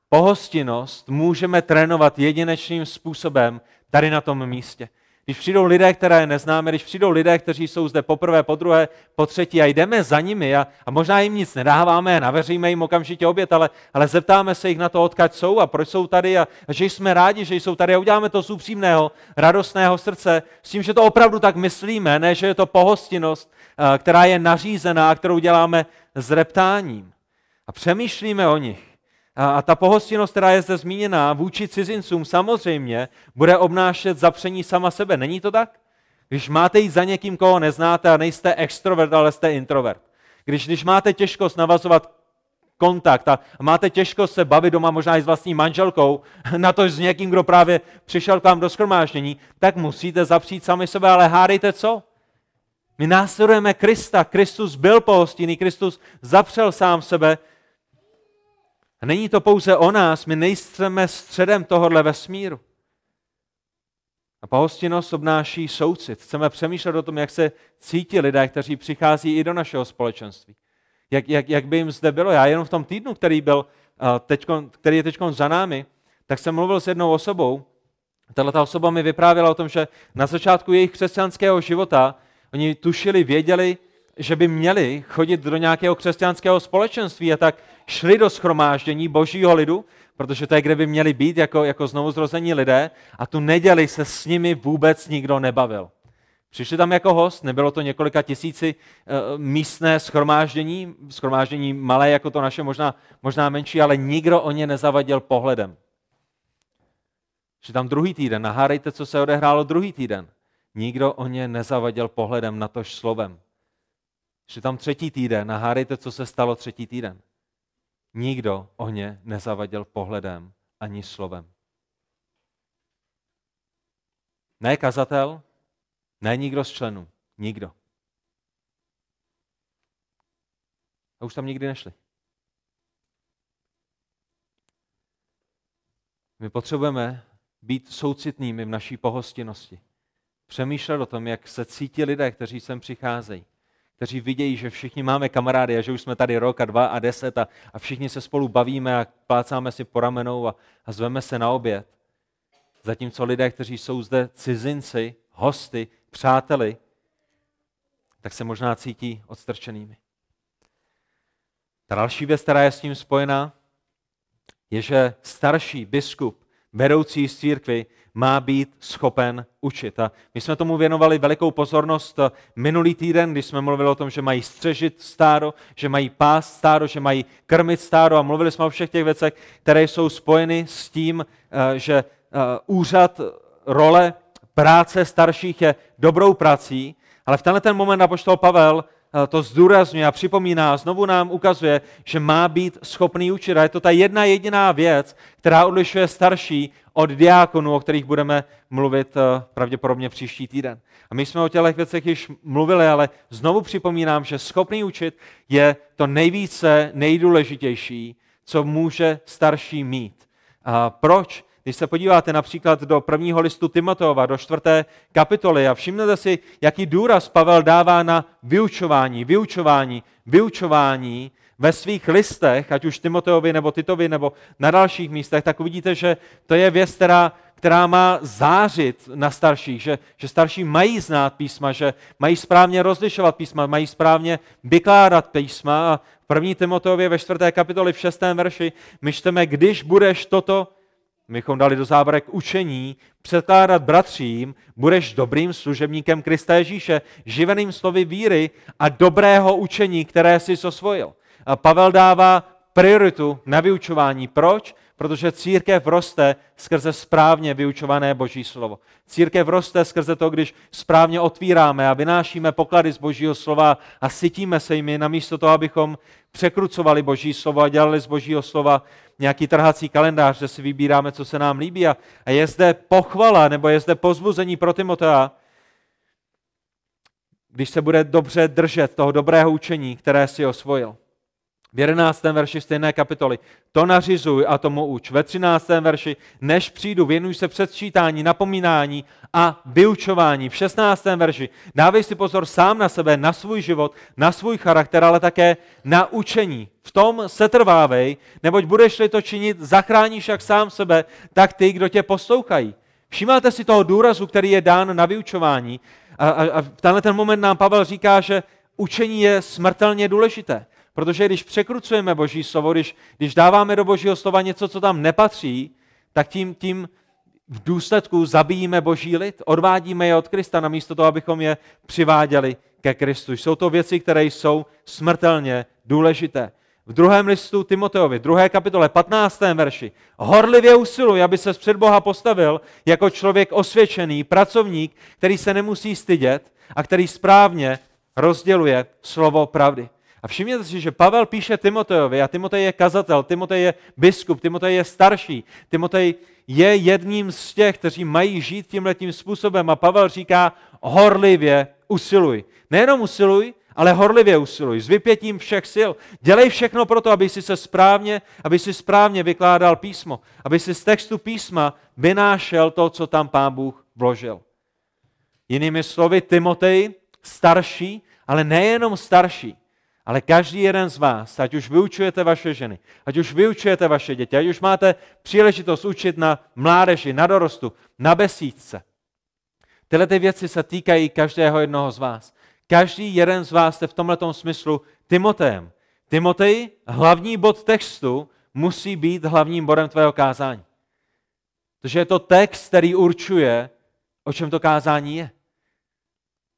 Pohostinnost můžeme trénovat jedinečným způsobem tady na tom místě. Když přijdou lidé, které neznáme, když přijdou lidé, kteří jsou zde poprvé, po druhé, po třetí a jdeme za nimi a, a možná jim nic nedáváme, naveříme jim okamžitě oběd, ale, ale zeptáme se jich na to, odkud jsou a proč jsou tady a, a že jsme rádi, že jsou tady a uděláme to z upřímného, radostného srdce, s tím, že to opravdu tak myslíme, ne, že je to pohostinnost, která je nařízená a kterou děláme s reptáním. A přemýšlíme o nich. A ta pohostinnost, která je zde zmíněná vůči cizincům, samozřejmě bude obnášet zapření sama sebe. Není to tak? Když máte jít za někým, koho neznáte a nejste extrovert, ale jste introvert. Když, když máte těžkost navazovat kontakt a máte těžkost se bavit doma možná i s vlastní manželkou, na to s někým, kdo právě přišel k vám do schromáždění, tak musíte zapřít sami sebe, ale hádejte co? My následujeme Krista. Kristus byl pohostinný, Kristus zapřel sám sebe. A není to pouze o nás, my nejsme středem tohohle vesmíru. A pohostinnost obnáší soucit. Chceme přemýšlet o tom, jak se cítí lidé, kteří přichází i do našeho společenství. Jak, jak, jak by jim zde bylo. Já jenom v tom týdnu, který, byl, uh, teďko, který je teď za námi, tak jsem mluvil s jednou osobou. Tato osoba mi vyprávěla o tom, že na začátku jejich křesťanského života Oni tušili, věděli, že by měli chodit do nějakého křesťanského společenství a tak šli do schromáždění božího lidu, protože to je, kde by měli být jako, jako znovuzrození lidé a tu neděli se s nimi vůbec nikdo nebavil. Přišli tam jako host, nebylo to několika tisíci uh, místné schromáždění, schromáždění malé jako to naše, možná, možná menší, ale nikdo o ně nezavadil pohledem. Že tam druhý týden, nahárejte, co se odehrálo druhý týden. Nikdo o ně nezavadil pohledem na tož slovem. Že tam třetí týden, nahádejte, co se stalo třetí týden. Nikdo o ně nezavadil pohledem ani slovem. Ne kazatel, ne nikdo z členů. Nikdo. A už tam nikdy nešli. My potřebujeme být soucitnými v naší pohostinnosti přemýšlet o tom, jak se cítí lidé, kteří sem přicházejí, kteří vidějí, že všichni máme kamarády a že už jsme tady rok a dva a deset a, a všichni se spolu bavíme a plácáme si po ramenou a, a zveme se na oběd. Zatímco lidé, kteří jsou zde cizinci, hosty, přáteli, tak se možná cítí odstrčenými. Ta další věc, která je s tím spojená, je, že starší biskup, vedoucí z církvy, má být schopen učit. A my jsme tomu věnovali velikou pozornost minulý týden, když jsme mluvili o tom, že mají střežit stáro, že mají pást stáro, že mají krmit stáro a mluvili jsme o všech těch věcech, které jsou spojeny s tím, eh, že eh, úřad, role, práce starších je dobrou prací, ale v tenhle ten moment apoštol Pavel Eh, to zdůrazňuje a připomíná, znovu nám ukazuje, že má být schopný učit. A je to ta jedna jediná věc, která odlišuje starší od diákonů, o kterých budeme mluvit eh, pravděpodobně příští týden. A my jsme o těch věcech již mluvili, ale znovu připomínám, že schopný učit je to nejvíce nejdůležitější, co může starší mít. A proč? Když se podíváte například do prvního listu Timoteova, do čtvrté kapitoly a všimnete si, jaký důraz Pavel dává na vyučování, vyučování, vyučování ve svých listech, ať už Timoteovi nebo Titovi nebo na dalších místech, tak uvidíte, že to je věc, která, která má zářit na starších, že, že starší mají znát písma, že mají správně rozlišovat písma, mají správně vykládat písma. A v první Timoteově ve čtvrté kapitoli v šestém verši my čteme, když budeš toto bychom dali do závorek učení, předkládat bratřím, budeš dobrým služebníkem Krista Ježíše, živeným slovy víry a dobrého učení, které jsi osvojil. A Pavel dává prioritu na vyučování. Proč? Protože církev roste skrze správně vyučované Boží slovo. Církev roste skrze to, když správně otvíráme a vynášíme poklady z Božího slova a sytíme se jimi, namísto toho, abychom překrucovali Boží slovo a dělali z Božího slova nějaký trhací kalendář, že si vybíráme, co se nám líbí. A, je zde pochvala nebo je zde pozbuzení pro Timotea, když se bude dobře držet toho dobrého učení, které si osvojil. V 11. verši stejné kapitoly. To nařizuj a tomu uč. Ve 13. verši, než přijdu, věnuj se předsčítání, napomínání a vyučování. V 16. verši, dávej si pozor sám na sebe, na svůj život, na svůj charakter, ale také na učení. V tom setrvávej, neboť budeš-li to činit, zachráníš jak sám sebe, tak ty, kdo tě poslouchají. Všimáte si toho důrazu, který je dán na vyučování. A, a, a v tenhle ten moment nám Pavel říká, že učení je smrtelně důležité. Protože když překrucujeme Boží slovo, když, když dáváme do Božího slova něco, co tam nepatří, tak tím, tím v důsledku zabíjíme Boží lid, odvádíme je od Krista, namísto toho, abychom je přiváděli ke Kristu. Jsou to věci, které jsou smrtelně důležité. V druhém listu Timoteovi, druhé kapitole, 15. verši. Horlivě usiluj, aby se před Boha postavil jako člověk osvědčený, pracovník, který se nemusí stydět a který správně rozděluje slovo pravdy. A všimněte si, že Pavel píše Timotejovi a Timotej je kazatel, Timotej je biskup, Timotej je starší, Timotej je jedním z těch, kteří mají žít tímhletím způsobem a Pavel říká horlivě usiluj. Nejenom usiluj, ale horlivě usiluj, s vypětím všech sil. Dělej všechno pro to, aby si se správně, aby si správně vykládal písmo, aby si z textu písma vynášel to, co tam pán Bůh vložil. Jinými slovy, Timotej, starší, ale nejenom starší, ale každý jeden z vás, ať už vyučujete vaše ženy, ať už vyučujete vaše děti, ať už máte příležitost učit na mládeži, na dorostu, na besídce. Tyhle ty věci se týkají každého jednoho z vás. Každý jeden z vás jste v tomto smyslu Timotejem. Timotej, hlavní bod textu, musí být hlavním bodem tvého kázání. Protože je to text, který určuje, o čem to kázání je.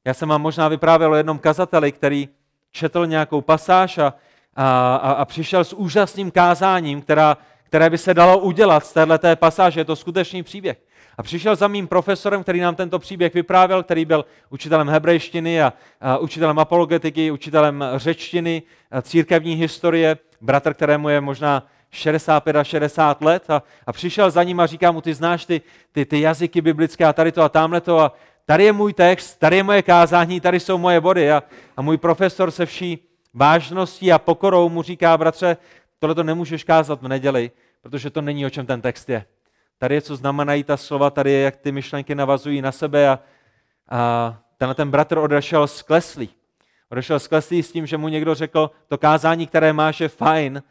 Já jsem vám možná vyprávěl o jednom kazateli, který četl nějakou pasáž a, a, a přišel s úžasným kázáním, která, které by se dalo udělat z této pasáže. Je to skutečný příběh. A přišel za mým profesorem, který nám tento příběh vyprávěl, který byl učitelem hebrejštiny a, a učitelem apologetiky, učitelem řečtiny, a církevní historie, bratr, kterému je možná 65 a 60 let a, a přišel za ním a říká mu, ty znáš ty, ty, ty jazyky biblické a tady to a tamhle to a, tady je můj text, tady je moje kázání, tady jsou moje body. A, a můj profesor se vší vážností a pokorou mu říká, bratře, tohle to nemůžeš kázat v neděli, protože to není, o čem ten text je. Tady je, co znamenají ta slova, tady je, jak ty myšlenky navazují na sebe a, a tenhle ten bratr odešel skleslý. Odešel skleslý s tím, že mu někdo řekl, to kázání, které máš, je fajn,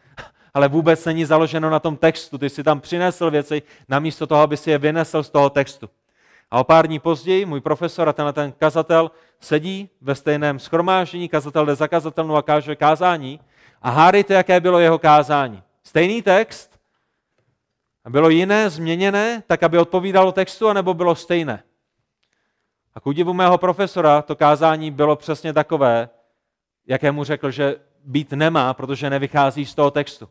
ale vůbec není založeno na tom textu. Ty si tam přinesl věci, namísto toho, aby si je vynesl z toho textu. A o pár dní později můj profesor a tenhle ten kazatel sedí ve stejném schromáždění, kazatel jde za kazatelnou a káže kázání a hádejte, jaké bylo jeho kázání. Stejný text, a bylo jiné, změněné, tak aby odpovídalo textu, anebo bylo stejné. A k údivu mého profesora to kázání bylo přesně takové, jaké mu řekl, že být nemá, protože nevychází z toho textu.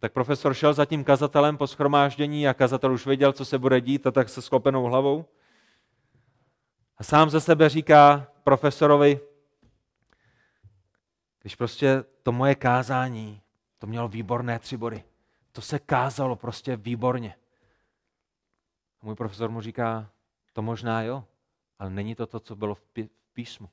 Tak profesor šel za tím kazatelem po schromáždění a kazatel už věděl, co se bude dít, a tak se sklopenou hlavou. A sám ze sebe říká profesorovi, když prostě to moje kázání, to mělo výborné tři body. To se kázalo prostě výborně. A můj profesor mu říká, to možná jo, ale není to to, co bylo v písmu.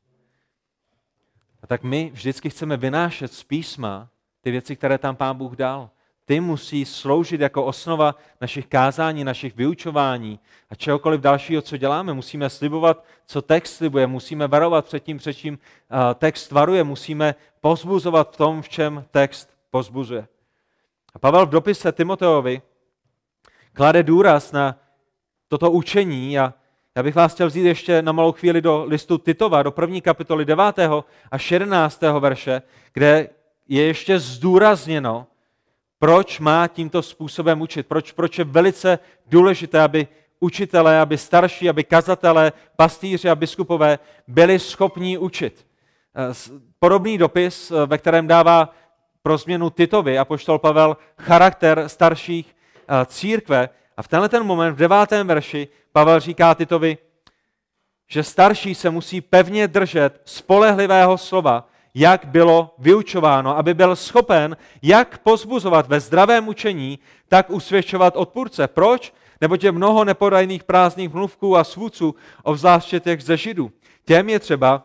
A tak my vždycky chceme vynášet z písma ty věci, které tam pán Bůh dal ty musí sloužit jako osnova našich kázání, našich vyučování a čehokoliv dalšího, co děláme. Musíme slibovat, co text slibuje, musíme varovat před tím, před čím text varuje, musíme pozbuzovat v tom, v čem text pozbuzuje. A Pavel v dopise Timoteovi klade důraz na toto učení a já bych vás chtěl vzít ještě na malou chvíli do listu Titova, do první kapitoly 9. a 11. verše, kde je ještě zdůrazněno, proč má tímto způsobem učit, proč, proč je velice důležité, aby učitelé, aby starší, aby kazatelé, pastýři a biskupové byli schopní učit. Podobný dopis, ve kterém dává pro změnu Titovi a poštol Pavel charakter starších eh, církve. A v tenhle ten moment, v devátém verši, Pavel říká Titovi, že starší se musí pevně držet spolehlivého slova, jak bylo vyučováno, aby byl schopen jak pozbuzovat ve zdravém učení, tak usvědčovat odpůrce. Proč? Neboť je mnoho nepodajných prázdných mluvků a svůdců, obzvláště těch ze Židů. Těm je třeba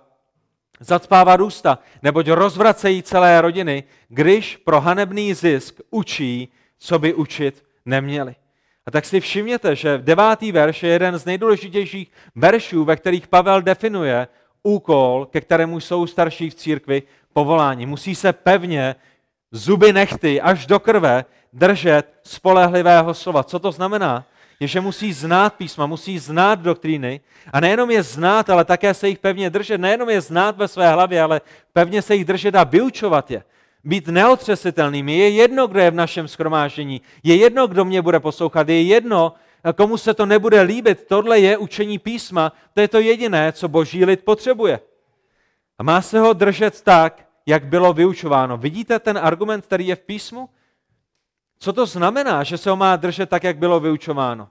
zacpávat ústa, neboť rozvracejí celé rodiny, když pro hanebný zisk učí, co by učit neměli. A tak si všimněte, že devátý verš je jeden z nejdůležitějších veršů, ve kterých Pavel definuje úkol, ke kterému jsou starší v církvi povolání. Musí se pevně, zuby nechty, až do krve držet spolehlivého slova. Co to znamená? Je, že musí znát písma, musí znát doktríny a nejenom je znát, ale také se jich pevně držet. Nejenom je znát ve své hlavě, ale pevně se jich držet a vyučovat je. Být neotřesitelnými. Je jedno, kdo je v našem schromáždění. Je jedno, kdo mě bude poslouchat. Je jedno, komu se to nebude líbit. Tohle je učení písma. To je to jediné, co boží lid potřebuje. A má se ho držet tak, jak bylo vyučováno. Vidíte ten argument, který je v písmu? Co to znamená, že se ho má držet tak, jak bylo vyučováno?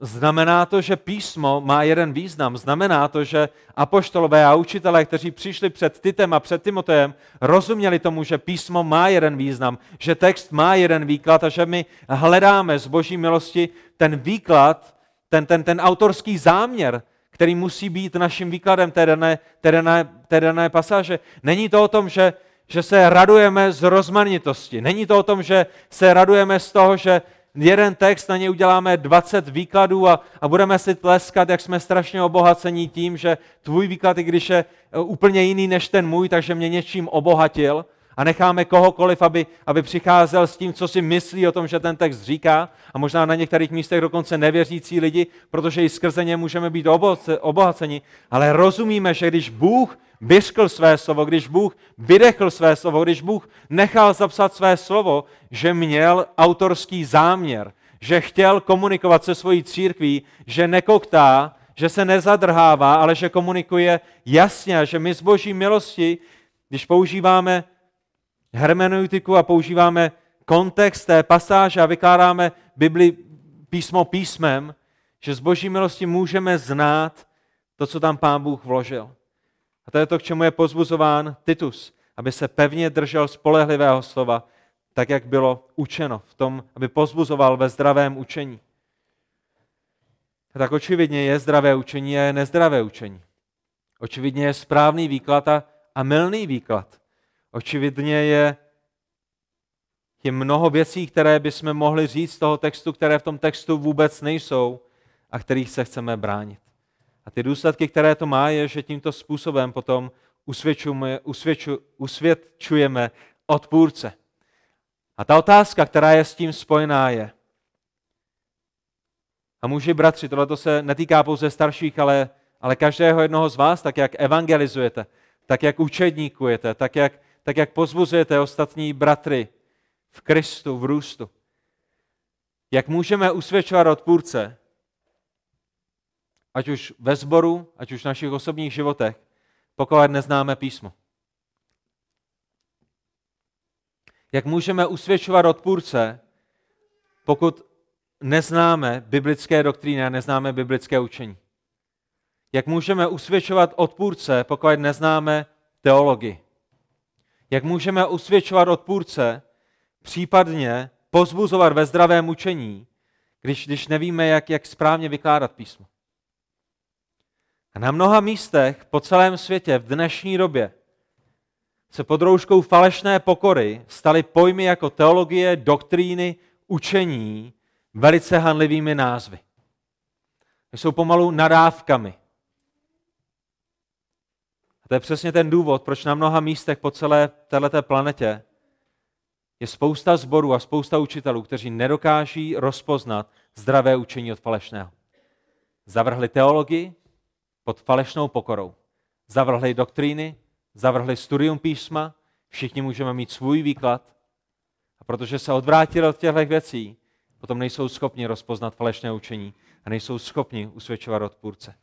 Znamená to, že písmo má jeden význam. Znamená to, že apoštolové a učitelé, kteří přišli před Titem a před Timotejem, rozuměli tomu, že písmo má jeden význam, že text má jeden výklad a že my hledáme z boží milosti ten výklad, ten, ten, ten autorský záměr, který musí být naším výkladem té dané, té dané, té dané pasáže. Není to o tom, že že se radujeme z rozmanitosti. Není to o tom, že se radujeme z toho, že jeden text, na něj uděláme 20 výkladů a, a budeme si tleskat, jak jsme strašně obohacení tím, že tvůj výklad, i když je e, úplně jiný než ten můj, takže mě něčím obohatil a necháme kohokoliv, aby, aby přicházel s tím, co si myslí o tom, že ten text říká. A možná na některých místech dokonce nevěřící lidi, protože i skrze ně můžeme být obohaceni, ale rozumíme, že když Bůh vyřkl své slovo, když Bůh vydechl své slovo, když Bůh nechal zapsat své slovo, že měl autorský záměr, že chtěl komunikovat se svojí církví, že nekoktá, že se nezadrhává, ale že komunikuje jasně, že my z boží milosti, když používáme hermeneutiku a používáme kontext té pasáže a vykládáme Bibli písmo písmem, že z boží milosti můžeme znát to, co tam pán Bůh vložil. A to je to, k čemu je pozbuzován Titus, aby se pevně držel spolehlivého slova, tak jak bylo učeno v tom, aby pozbuzoval ve zdravém učení. Tak očividně je zdravé učení a je nezdravé učení. Očividně je správný výklad a, a mylný výklad. Očividně je, je mnoho věcí, které bychom mohli říct z toho textu, které v tom textu vůbec nejsou a kterých se chceme bránit. A ty důsledky, které to má, je, že tímto způsobem potom usvědčujeme, usvědču, usvědčujeme odpůrce. A ta otázka, která je s tím spojená, je, a muži, bratři, tohle se netýká pouze starších, ale, ale každého jednoho z vás, tak jak evangelizujete, tak jak učedníkujete, tak jak, tak jak pozbuzujete ostatní bratry v Kristu, v růstu. Jak můžeme usvědčovat odpůrce, ať už ve sboru, ať už v našich osobních životech, pokud neznáme písmo. Jak můžeme usvědčovat odpůrce, pokud neznáme biblické doktríny a neznáme biblické učení? Jak můžeme usvědčovat odpůrce, pokud neznáme teologii? Jak můžeme usvědčovat odpůrce, případně pozbuzovat ve zdravém učení, když, když nevíme, jak, jak správně vykládat písmo? A na mnoha místech po celém světě v dnešní době se pod rouškou falešné pokory staly pojmy jako teologie, doktríny, učení velice hanlivými názvy. Jsou pomalu nadávkami. A to je přesně ten důvod, proč na mnoha místech po celé této planetě je spousta zborů a spousta učitelů, kteří nedokáží rozpoznat zdravé učení od falešného. Zavrhli teologii pod falešnou pokorou. Zavrhli doktríny, zavrhli studium písma, všichni můžeme mít svůj výklad. A protože se odvrátili od těchto věcí, potom nejsou schopni rozpoznat falešné učení a nejsou schopni usvědčovat odpůrce.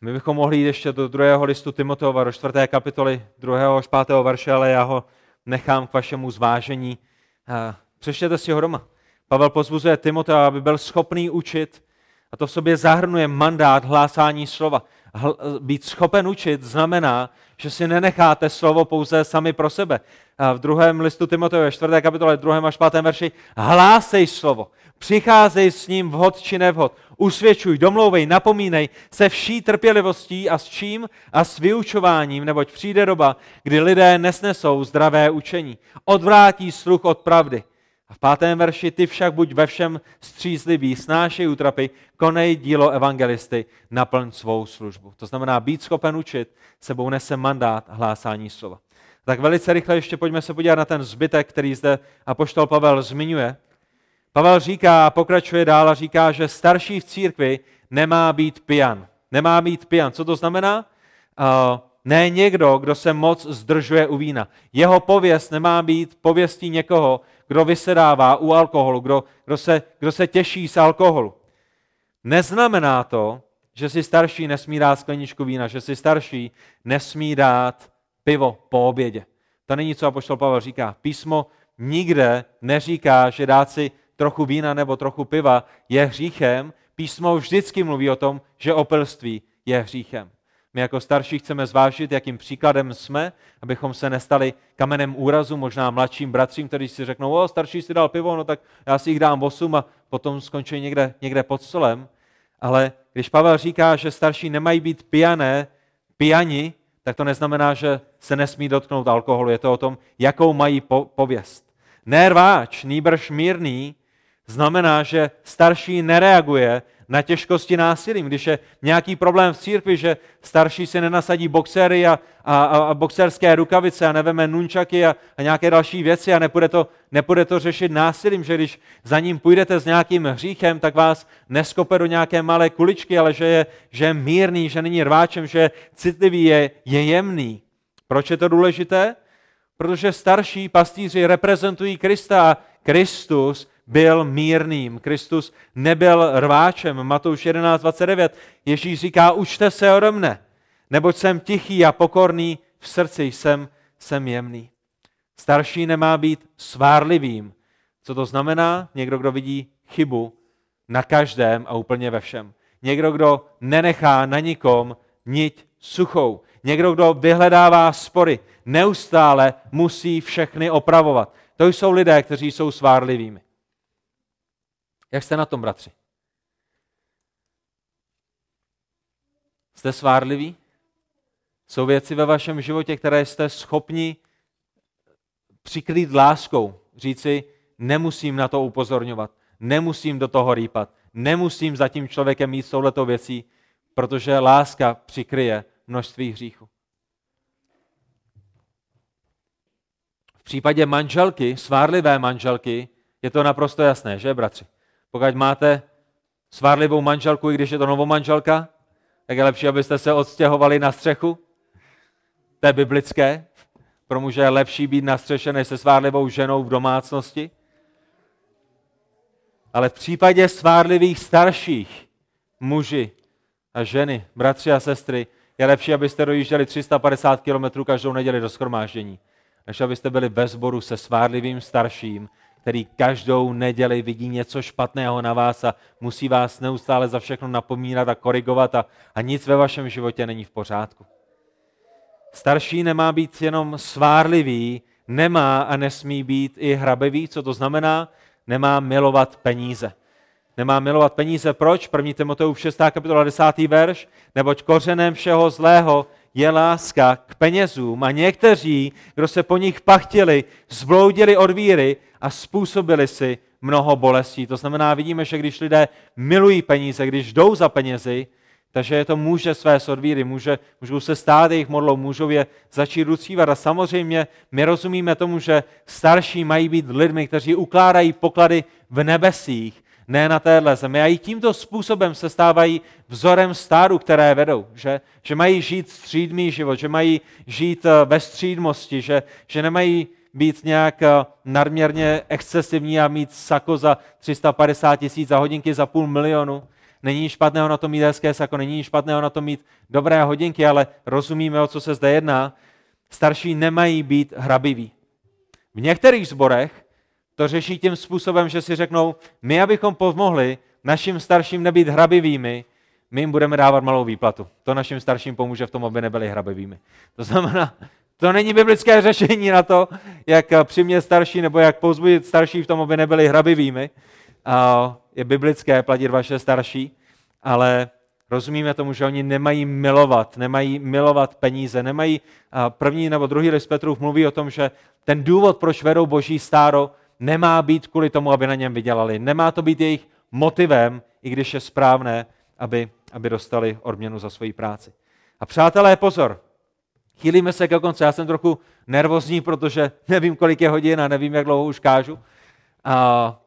My bychom mohli jít ještě do druhého listu Timoteova, do čtvrté kapitoly, druhého až pátého verše, ale já ho nechám k vašemu zvážení. Přečtěte si ho doma. Pavel pozbuzuje Timotea, aby byl schopný učit a to v sobě zahrnuje mandát hlásání slova. Být schopen učit znamená, že si nenecháte slovo pouze sami pro sebe. A v druhém listu Timoteje, čtvrté kapitole, druhém až pátém verši, hlásej slovo, přicházej s ním vhod či nevhod, usvědčuj, domlouvej, napomínej se vší trpělivostí a s čím? A s vyučováním, neboť přijde doba, kdy lidé nesnesou zdravé učení, odvrátí sluch od pravdy a v pátém verši, ty však buď ve všem střízlivý, snášej útrapy, konej dílo evangelisty, naplň svou službu. To znamená, být schopen učit, sebou nese mandát hlásání slova. Tak velice rychle ještě pojďme se podívat na ten zbytek, který zde apoštol Pavel zmiňuje. Pavel říká a pokračuje dál a říká, že starší v církvi nemá být pijan. Nemá být pijan. Co to znamená? Uh, ne někdo, kdo se moc zdržuje u vína. Jeho pověst nemá být pověstí někoho, kdo vysedává u alkoholu, kdo, kdo, se, kdo se těší z alkoholu. Neznamená to, že si starší nesmí dát skleničku vína, že si starší nesmí dát pivo po obědě. To není, co apoštol Pavel říká. Písmo nikde neříká, že dát si trochu vína nebo trochu piva je hříchem. Písmo vždycky mluví o tom, že opilství je hříchem. My jako starší chceme zvážit, jakým příkladem jsme, abychom se nestali kamenem úrazu, možná mladším bratřím, kteří si řeknou, o, starší si dal pivo, no tak já si jich dám 8 a potom skončí někde, někde pod stolem. Ale když Pavel říká, že starší nemají být pijané, pijani, tak to neznamená, že se nesmí dotknout alkoholu. Je to o tom, jakou mají po- pověst. Nerváč, nýbrž mírný, znamená, že starší nereaguje na těžkosti násilím. Když je nějaký problém v církvi, že starší si nenasadí boxery a, a, a boxerské rukavice a neveme nunčaky a, a nějaké další věci a nepůjde to, nepůjde to řešit násilím, že když za ním půjdete s nějakým hříchem, tak vás neskope do nějaké malé kuličky, ale že je, že je mírný, že není rváčem, že je citlivý, je, je jemný. Proč je to důležité? Protože starší pastýři reprezentují Krista a Kristus byl mírným. Kristus nebyl rváčem. Matouš 11.29. Ježíš říká, učte se ode mne, neboť jsem tichý a pokorný, v srdci jsem, jsem jemný. Starší nemá být svárlivým. Co to znamená? Někdo, kdo vidí chybu na každém a úplně ve všem. Někdo, kdo nenechá na nikom niť suchou. Někdo, kdo vyhledává spory, neustále musí všechny opravovat. To jsou lidé, kteří jsou svárlivými. Jak jste na tom, bratři? Jste svárliví? Jsou věci ve vašem životě, které jste schopni přikrýt láskou, říci, nemusím na to upozorňovat, nemusím do toho rýpat, nemusím za tím člověkem mít touhletou věcí, protože láska přikryje množství hříchů. V případě manželky, svárlivé manželky, je to naprosto jasné, že, bratři? Pokud máte svárlivou manželku, i když je to novou manželka, tak je lepší, abyste se odstěhovali na střechu. To je biblické. Pro muže je lepší být na střeše, než se svárlivou ženou v domácnosti. Ale v případě svárlivých starších muži a ženy, bratři a sestry, je lepší, abyste dojížděli 350 km každou neděli do schromáždění, než abyste byli ve sboru se svárlivým starším, který každou neděli vidí něco špatného na vás a musí vás neustále za všechno napomínat a korigovat a, a nic ve vašem životě není v pořádku. Starší nemá být jenom svárlivý, nemá a nesmí být i hrabivý. Co to znamená? Nemá milovat peníze. Nemá milovat peníze. Proč? 1. Timoteův 6. kapitola 10. verš. Neboť kořenem všeho zlého je láska k penězům a někteří, kdo se po nich pachtili, zbloudili od víry a způsobili si mnoho bolestí. To znamená, vidíme, že když lidé milují peníze, když jdou za penězi, takže je to může své od víry, může, můžou se stát jejich modlou, můžou je začít uctívat. A samozřejmě my rozumíme tomu, že starší mají být lidmi, kteří ukládají poklady v nebesích, ne na téhle zemi. A i tímto způsobem se stávají vzorem stáru, které vedou. Že, že mají žít střídmý život, že mají žít eh, ve střídmosti, že, že nemají být nějak eh, nadměrně excesivní a mít sako za 350 tisíc za hodinky za půl milionu. Není špatného na to mít hezké sako, není špatného na to mít dobré hodinky, ale rozumíme, o co se zde jedná. Starší nemají být hrabiví. V některých zborech to řeší tím způsobem, že si řeknou, my, abychom pomohli našim starším nebýt hrabivými, my jim budeme dávat malou výplatu. To našim starším pomůže v tom, aby nebyli hrabivými. To znamená, to není biblické řešení na to, jak přimět starší nebo jak pozbudit starší v tom, aby nebyli hrabivými. Je biblické platit vaše starší, ale rozumíme tomu, že oni nemají milovat, nemají milovat peníze, nemají první nebo druhý list Petrův mluví o tom, že ten důvod, proč vedou boží stáro, nemá být kvůli tomu, aby na něm vydělali. Nemá to být jejich motivem, i když je správné, aby, aby dostali odměnu za svoji práci. A přátelé, pozor, chýlíme se ke konci. Já jsem trochu nervózní, protože nevím, kolik je hodin a nevím, jak dlouho už kážu. A,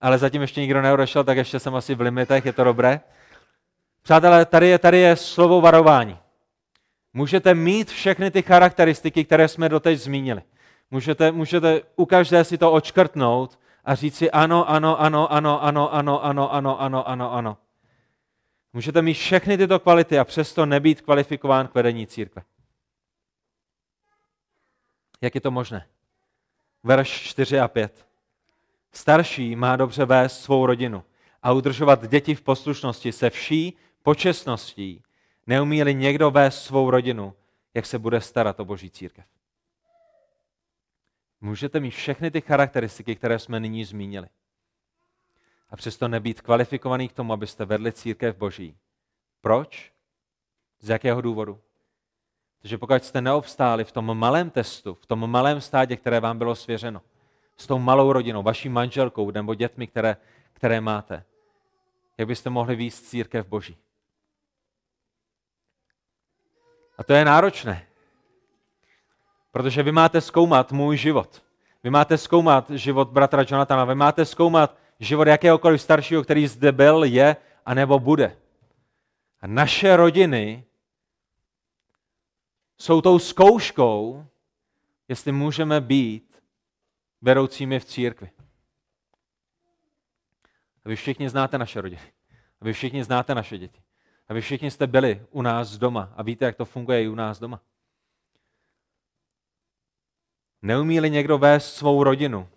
ale zatím ještě nikdo neodešel, tak ještě jsem asi v limitech, je to dobré. Přátelé, tady je, tady je slovo varování. Můžete mít všechny ty charakteristiky, které jsme doteď zmínili. Můžete, můžete u každé si to očkrtnout a říct si ano, ano, ano, ano, ano, ano, ano, ano, ano, ano, ano. Můžete mít všechny tyto kvality a přesto nebýt kvalifikován k vedení církve. Jak je to možné? Verš 4 a 5. Starší má dobře vést svou rodinu a udržovat děti v poslušnosti se vší počestností. Neumí-li někdo vést svou rodinu, jak se bude starat o boží církev. Můžete mít všechny ty charakteristiky, které jsme nyní zmínili. A přesto nebýt kvalifikovaný k tomu, abyste vedli církev Boží. Proč? Z jakého důvodu? Takže pokud jste neobstáli v tom malém testu, v tom malém stádě, které vám bylo svěřeno, s tou malou rodinou, vaší manželkou nebo dětmi, které, které máte, jak byste mohli výjist církev Boží? A to je náročné. Protože vy máte zkoumat můj život. Vy máte zkoumat život bratra Jonathana. Vy máte zkoumat život jakéhokoliv staršího, který zde byl, je a nebo bude. A naše rodiny jsou tou zkouškou, jestli můžeme být vedoucími v církvi. A vy všichni znáte naše rodiny. A vy všichni znáte naše děti. A vy všichni jste byli u nás doma a víte, jak to funguje i u nás doma. Neumí-li někdo vést svou rodinu,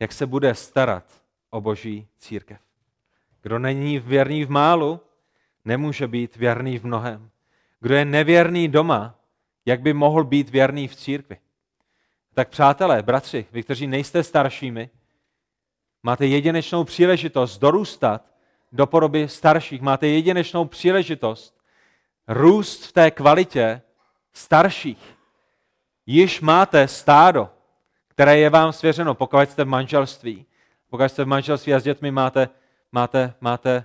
jak se bude starat o boží církev? Kdo není věrný v málu, nemůže být věrný v mnohem. Kdo je nevěrný doma, jak by mohl být věrný v církvi? Tak přátelé, bratři, vy, kteří nejste staršími, máte jedinečnou příležitost dorůstat do podoby starších. Máte jedinečnou příležitost růst v té kvalitě starších. Již máte stádo, které je vám svěřeno, pokud jste v manželství. Pokud jste v manželství a s dětmi máte, máte, máte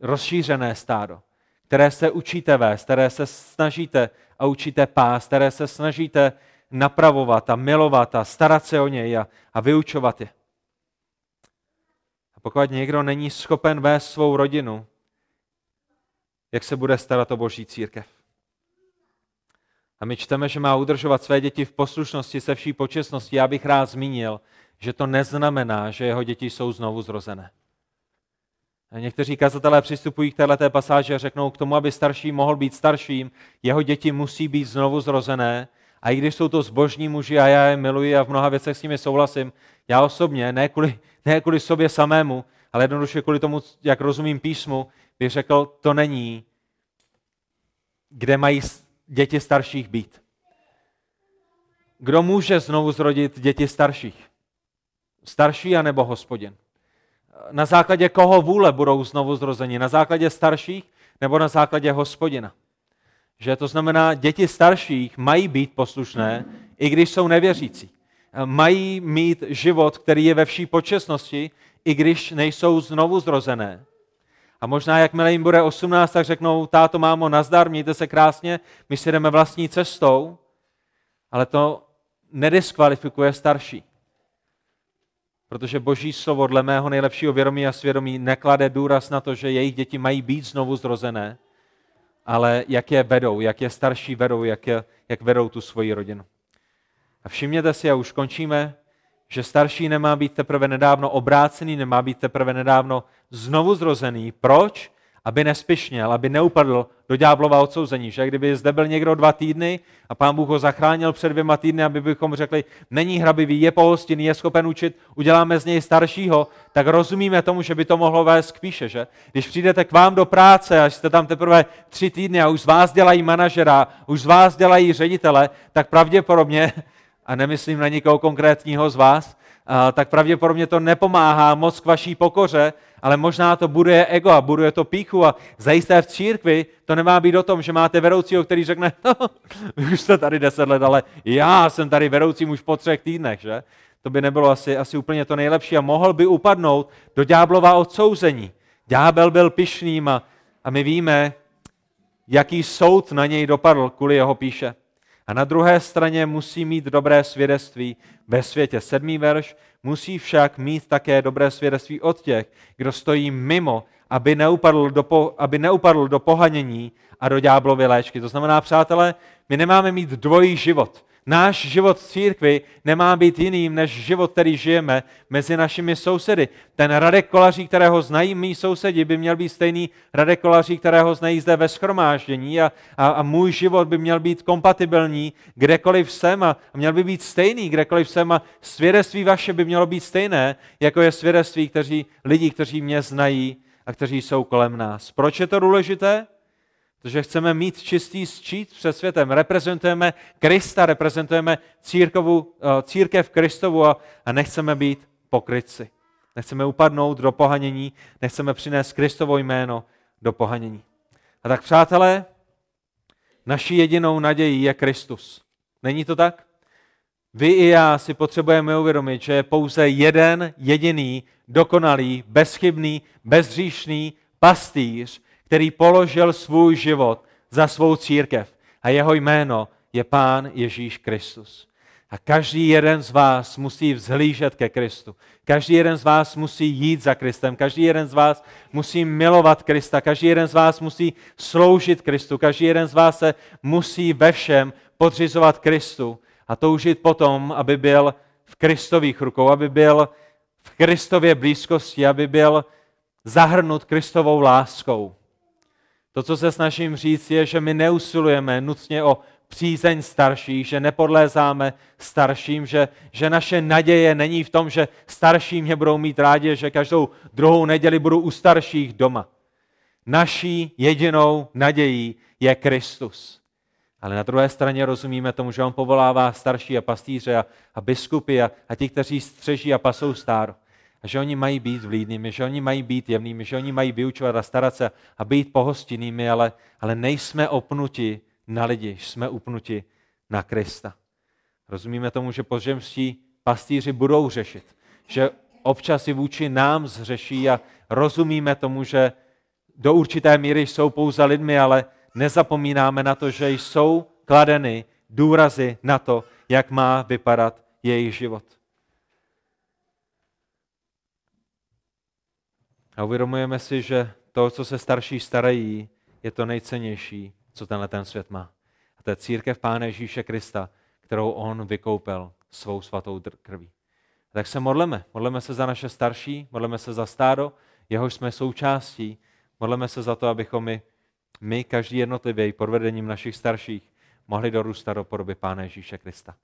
rozšířené stádo, které se učíte vést, které se snažíte a učíte pás, které se snažíte napravovat a milovat a starat se o něj a, a vyučovat je. A pokud někdo není schopen vést svou rodinu, jak se bude starat o boží církev? A my čteme, že má udržovat své děti v poslušnosti se vší počestností. Já bych rád zmínil, že to neznamená, že jeho děti jsou znovu zrozené. Někteří kazatelé přistupují k této pasáži a řeknou, k tomu, aby starší mohl být starším, jeho děti musí být znovu zrozené. A i když jsou to zbožní muži a já je miluji a v mnoha věcech s nimi souhlasím, já osobně, ne kvůli, ne kvůli sobě samému, ale jednoduše kvůli tomu, jak rozumím písmu, bych řekl, to není, kde mají děti starších být. Kdo může znovu zrodit děti starších? Starší anebo hospodin? Na základě koho vůle budou znovu zrozeni? Na základě starších nebo na základě hospodina? Že to znamená, děti starších mají být poslušné, i když jsou nevěřící. Mají mít život, který je ve vší počestnosti, i když nejsou znovu zrozené. A možná, jakmile jim bude 18, tak řeknou, táto, mámo, nazdar, mějte se krásně, my si jdeme vlastní cestou, ale to nediskvalifikuje starší. Protože boží slovo dle mého nejlepšího vědomí a svědomí neklade důraz na to, že jejich děti mají být znovu zrozené, ale jak je vedou, jak je starší vedou, jak, je, jak vedou tu svoji rodinu. A všimněte si, a už končíme, že starší nemá být teprve nedávno obrácený, nemá být teprve nedávno znovu zrozený. Proč? Aby nespišněl, aby neupadl do ďáblova odsouzení. Že kdyby zde byl někdo dva týdny a pán Bůh ho zachránil před dvěma týdny, aby bychom řekli, není hrabivý, je pohostinný, je schopen učit, uděláme z něj staršího, tak rozumíme tomu, že by to mohlo vést k píše. Že? Když přijdete k vám do práce a jste tam teprve tři týdny a už z vás dělají manažera, už z vás dělají ředitele, tak pravděpodobně a nemyslím na nikoho konkrétního z vás, tak pravděpodobně to nepomáhá moc k vaší pokoře, ale možná to buduje ego a buduje to píchu a zajisté v církvi to nemá být o tom, že máte vedoucího, který řekne, no, už jste tady deset let, ale já jsem tady vedoucím už po třech týdnech, že? To by nebylo asi, asi úplně to nejlepší a mohl by upadnout do ďáblova odsouzení. Ďábel byl pišným a, a my víme, jaký soud na něj dopadl kvůli jeho píše. A na druhé straně musí mít dobré svědectví ve světě. Sedmý verš musí však mít také dobré svědectví od těch, kdo stojí mimo, aby neupadl do, po, aby neupadl do pohanění a do ďáblovy léčky. To znamená, přátelé, my nemáme mít dvojí život. Náš život v církvi nemá být jiným než život, který žijeme mezi našimi sousedy. Ten Radek Kolaří, kterého znají mý sousedi, by měl být stejný Radek Kolaří, kterého znají zde ve schromáždění a, a, a můj život by měl být kompatibilní kdekoliv jsem a, měl by být stejný kdekoliv jsem a svědectví vaše by mělo být stejné, jako je svědectví kteří, lidí, kteří mě znají a kteří jsou kolem nás. Proč je to důležité? Protože chceme mít čistý sčít před světem. Reprezentujeme Krista, reprezentujeme církovu, eh, církev Kristovu a, a nechceme být pokrytci. Nechceme upadnout do pohanění, nechceme přinést Kristovo jméno do pohanění. A tak, přátelé, naší jedinou nadějí je Kristus. Není to tak? Vy i já si potřebujeme uvědomit, že je pouze jeden jediný, dokonalý, bezchybný, bezříšný pastýř, který položil svůj život za svou církev. A jeho jméno je Pán Ježíš Kristus. A každý jeden z vás musí vzhlížet ke Kristu. Každý jeden z vás musí jít za Kristem. Každý jeden z vás musí milovat Krista. Každý jeden z vás musí sloužit Kristu. Každý jeden z vás se musí ve všem podřizovat Kristu a toužit potom, aby byl v Kristových rukou, aby byl v Kristově blízkosti, aby byl zahrnut Kristovou láskou. To, co se snažím říct, je, že my neusilujeme nutně o přízeň starších, že nepodlézáme starším, že, že naše naděje není v tom, že starší mě budou mít rádi, že každou druhou neděli budu u starších doma. Naší jedinou nadějí je Kristus. Ale na druhé straně rozumíme tomu, že on povolává starší a pastýře a, a biskupy a, a ti, kteří střeží a pasou stáro. A že oni mají být vlídnými, že oni mají být jemnými, že oni mají vyučovat a starat se a být pohostinnými, ale, ale nejsme opnuti na lidi, jsme upnuti na Krista. Rozumíme tomu, že pozemští pastýři budou řešit, že občas i vůči nám zřeší a rozumíme tomu, že do určité míry jsou pouze lidmi, ale nezapomínáme na to, že jsou kladeny důrazy na to, jak má vypadat jejich život. A uvědomujeme si, že to, co se starší starají, je to nejcennější, co tenhle ten svět má. A to je církev Pána Ježíše Krista, kterou on vykoupil svou svatou krví. A tak se modleme. Modleme se za naše starší, modleme se za stádo, jehož jsme součástí. Modleme se za to, abychom my, my každý jednotlivě pod vedením našich starších mohli dorůstat do podoby Pána Ježíše Krista.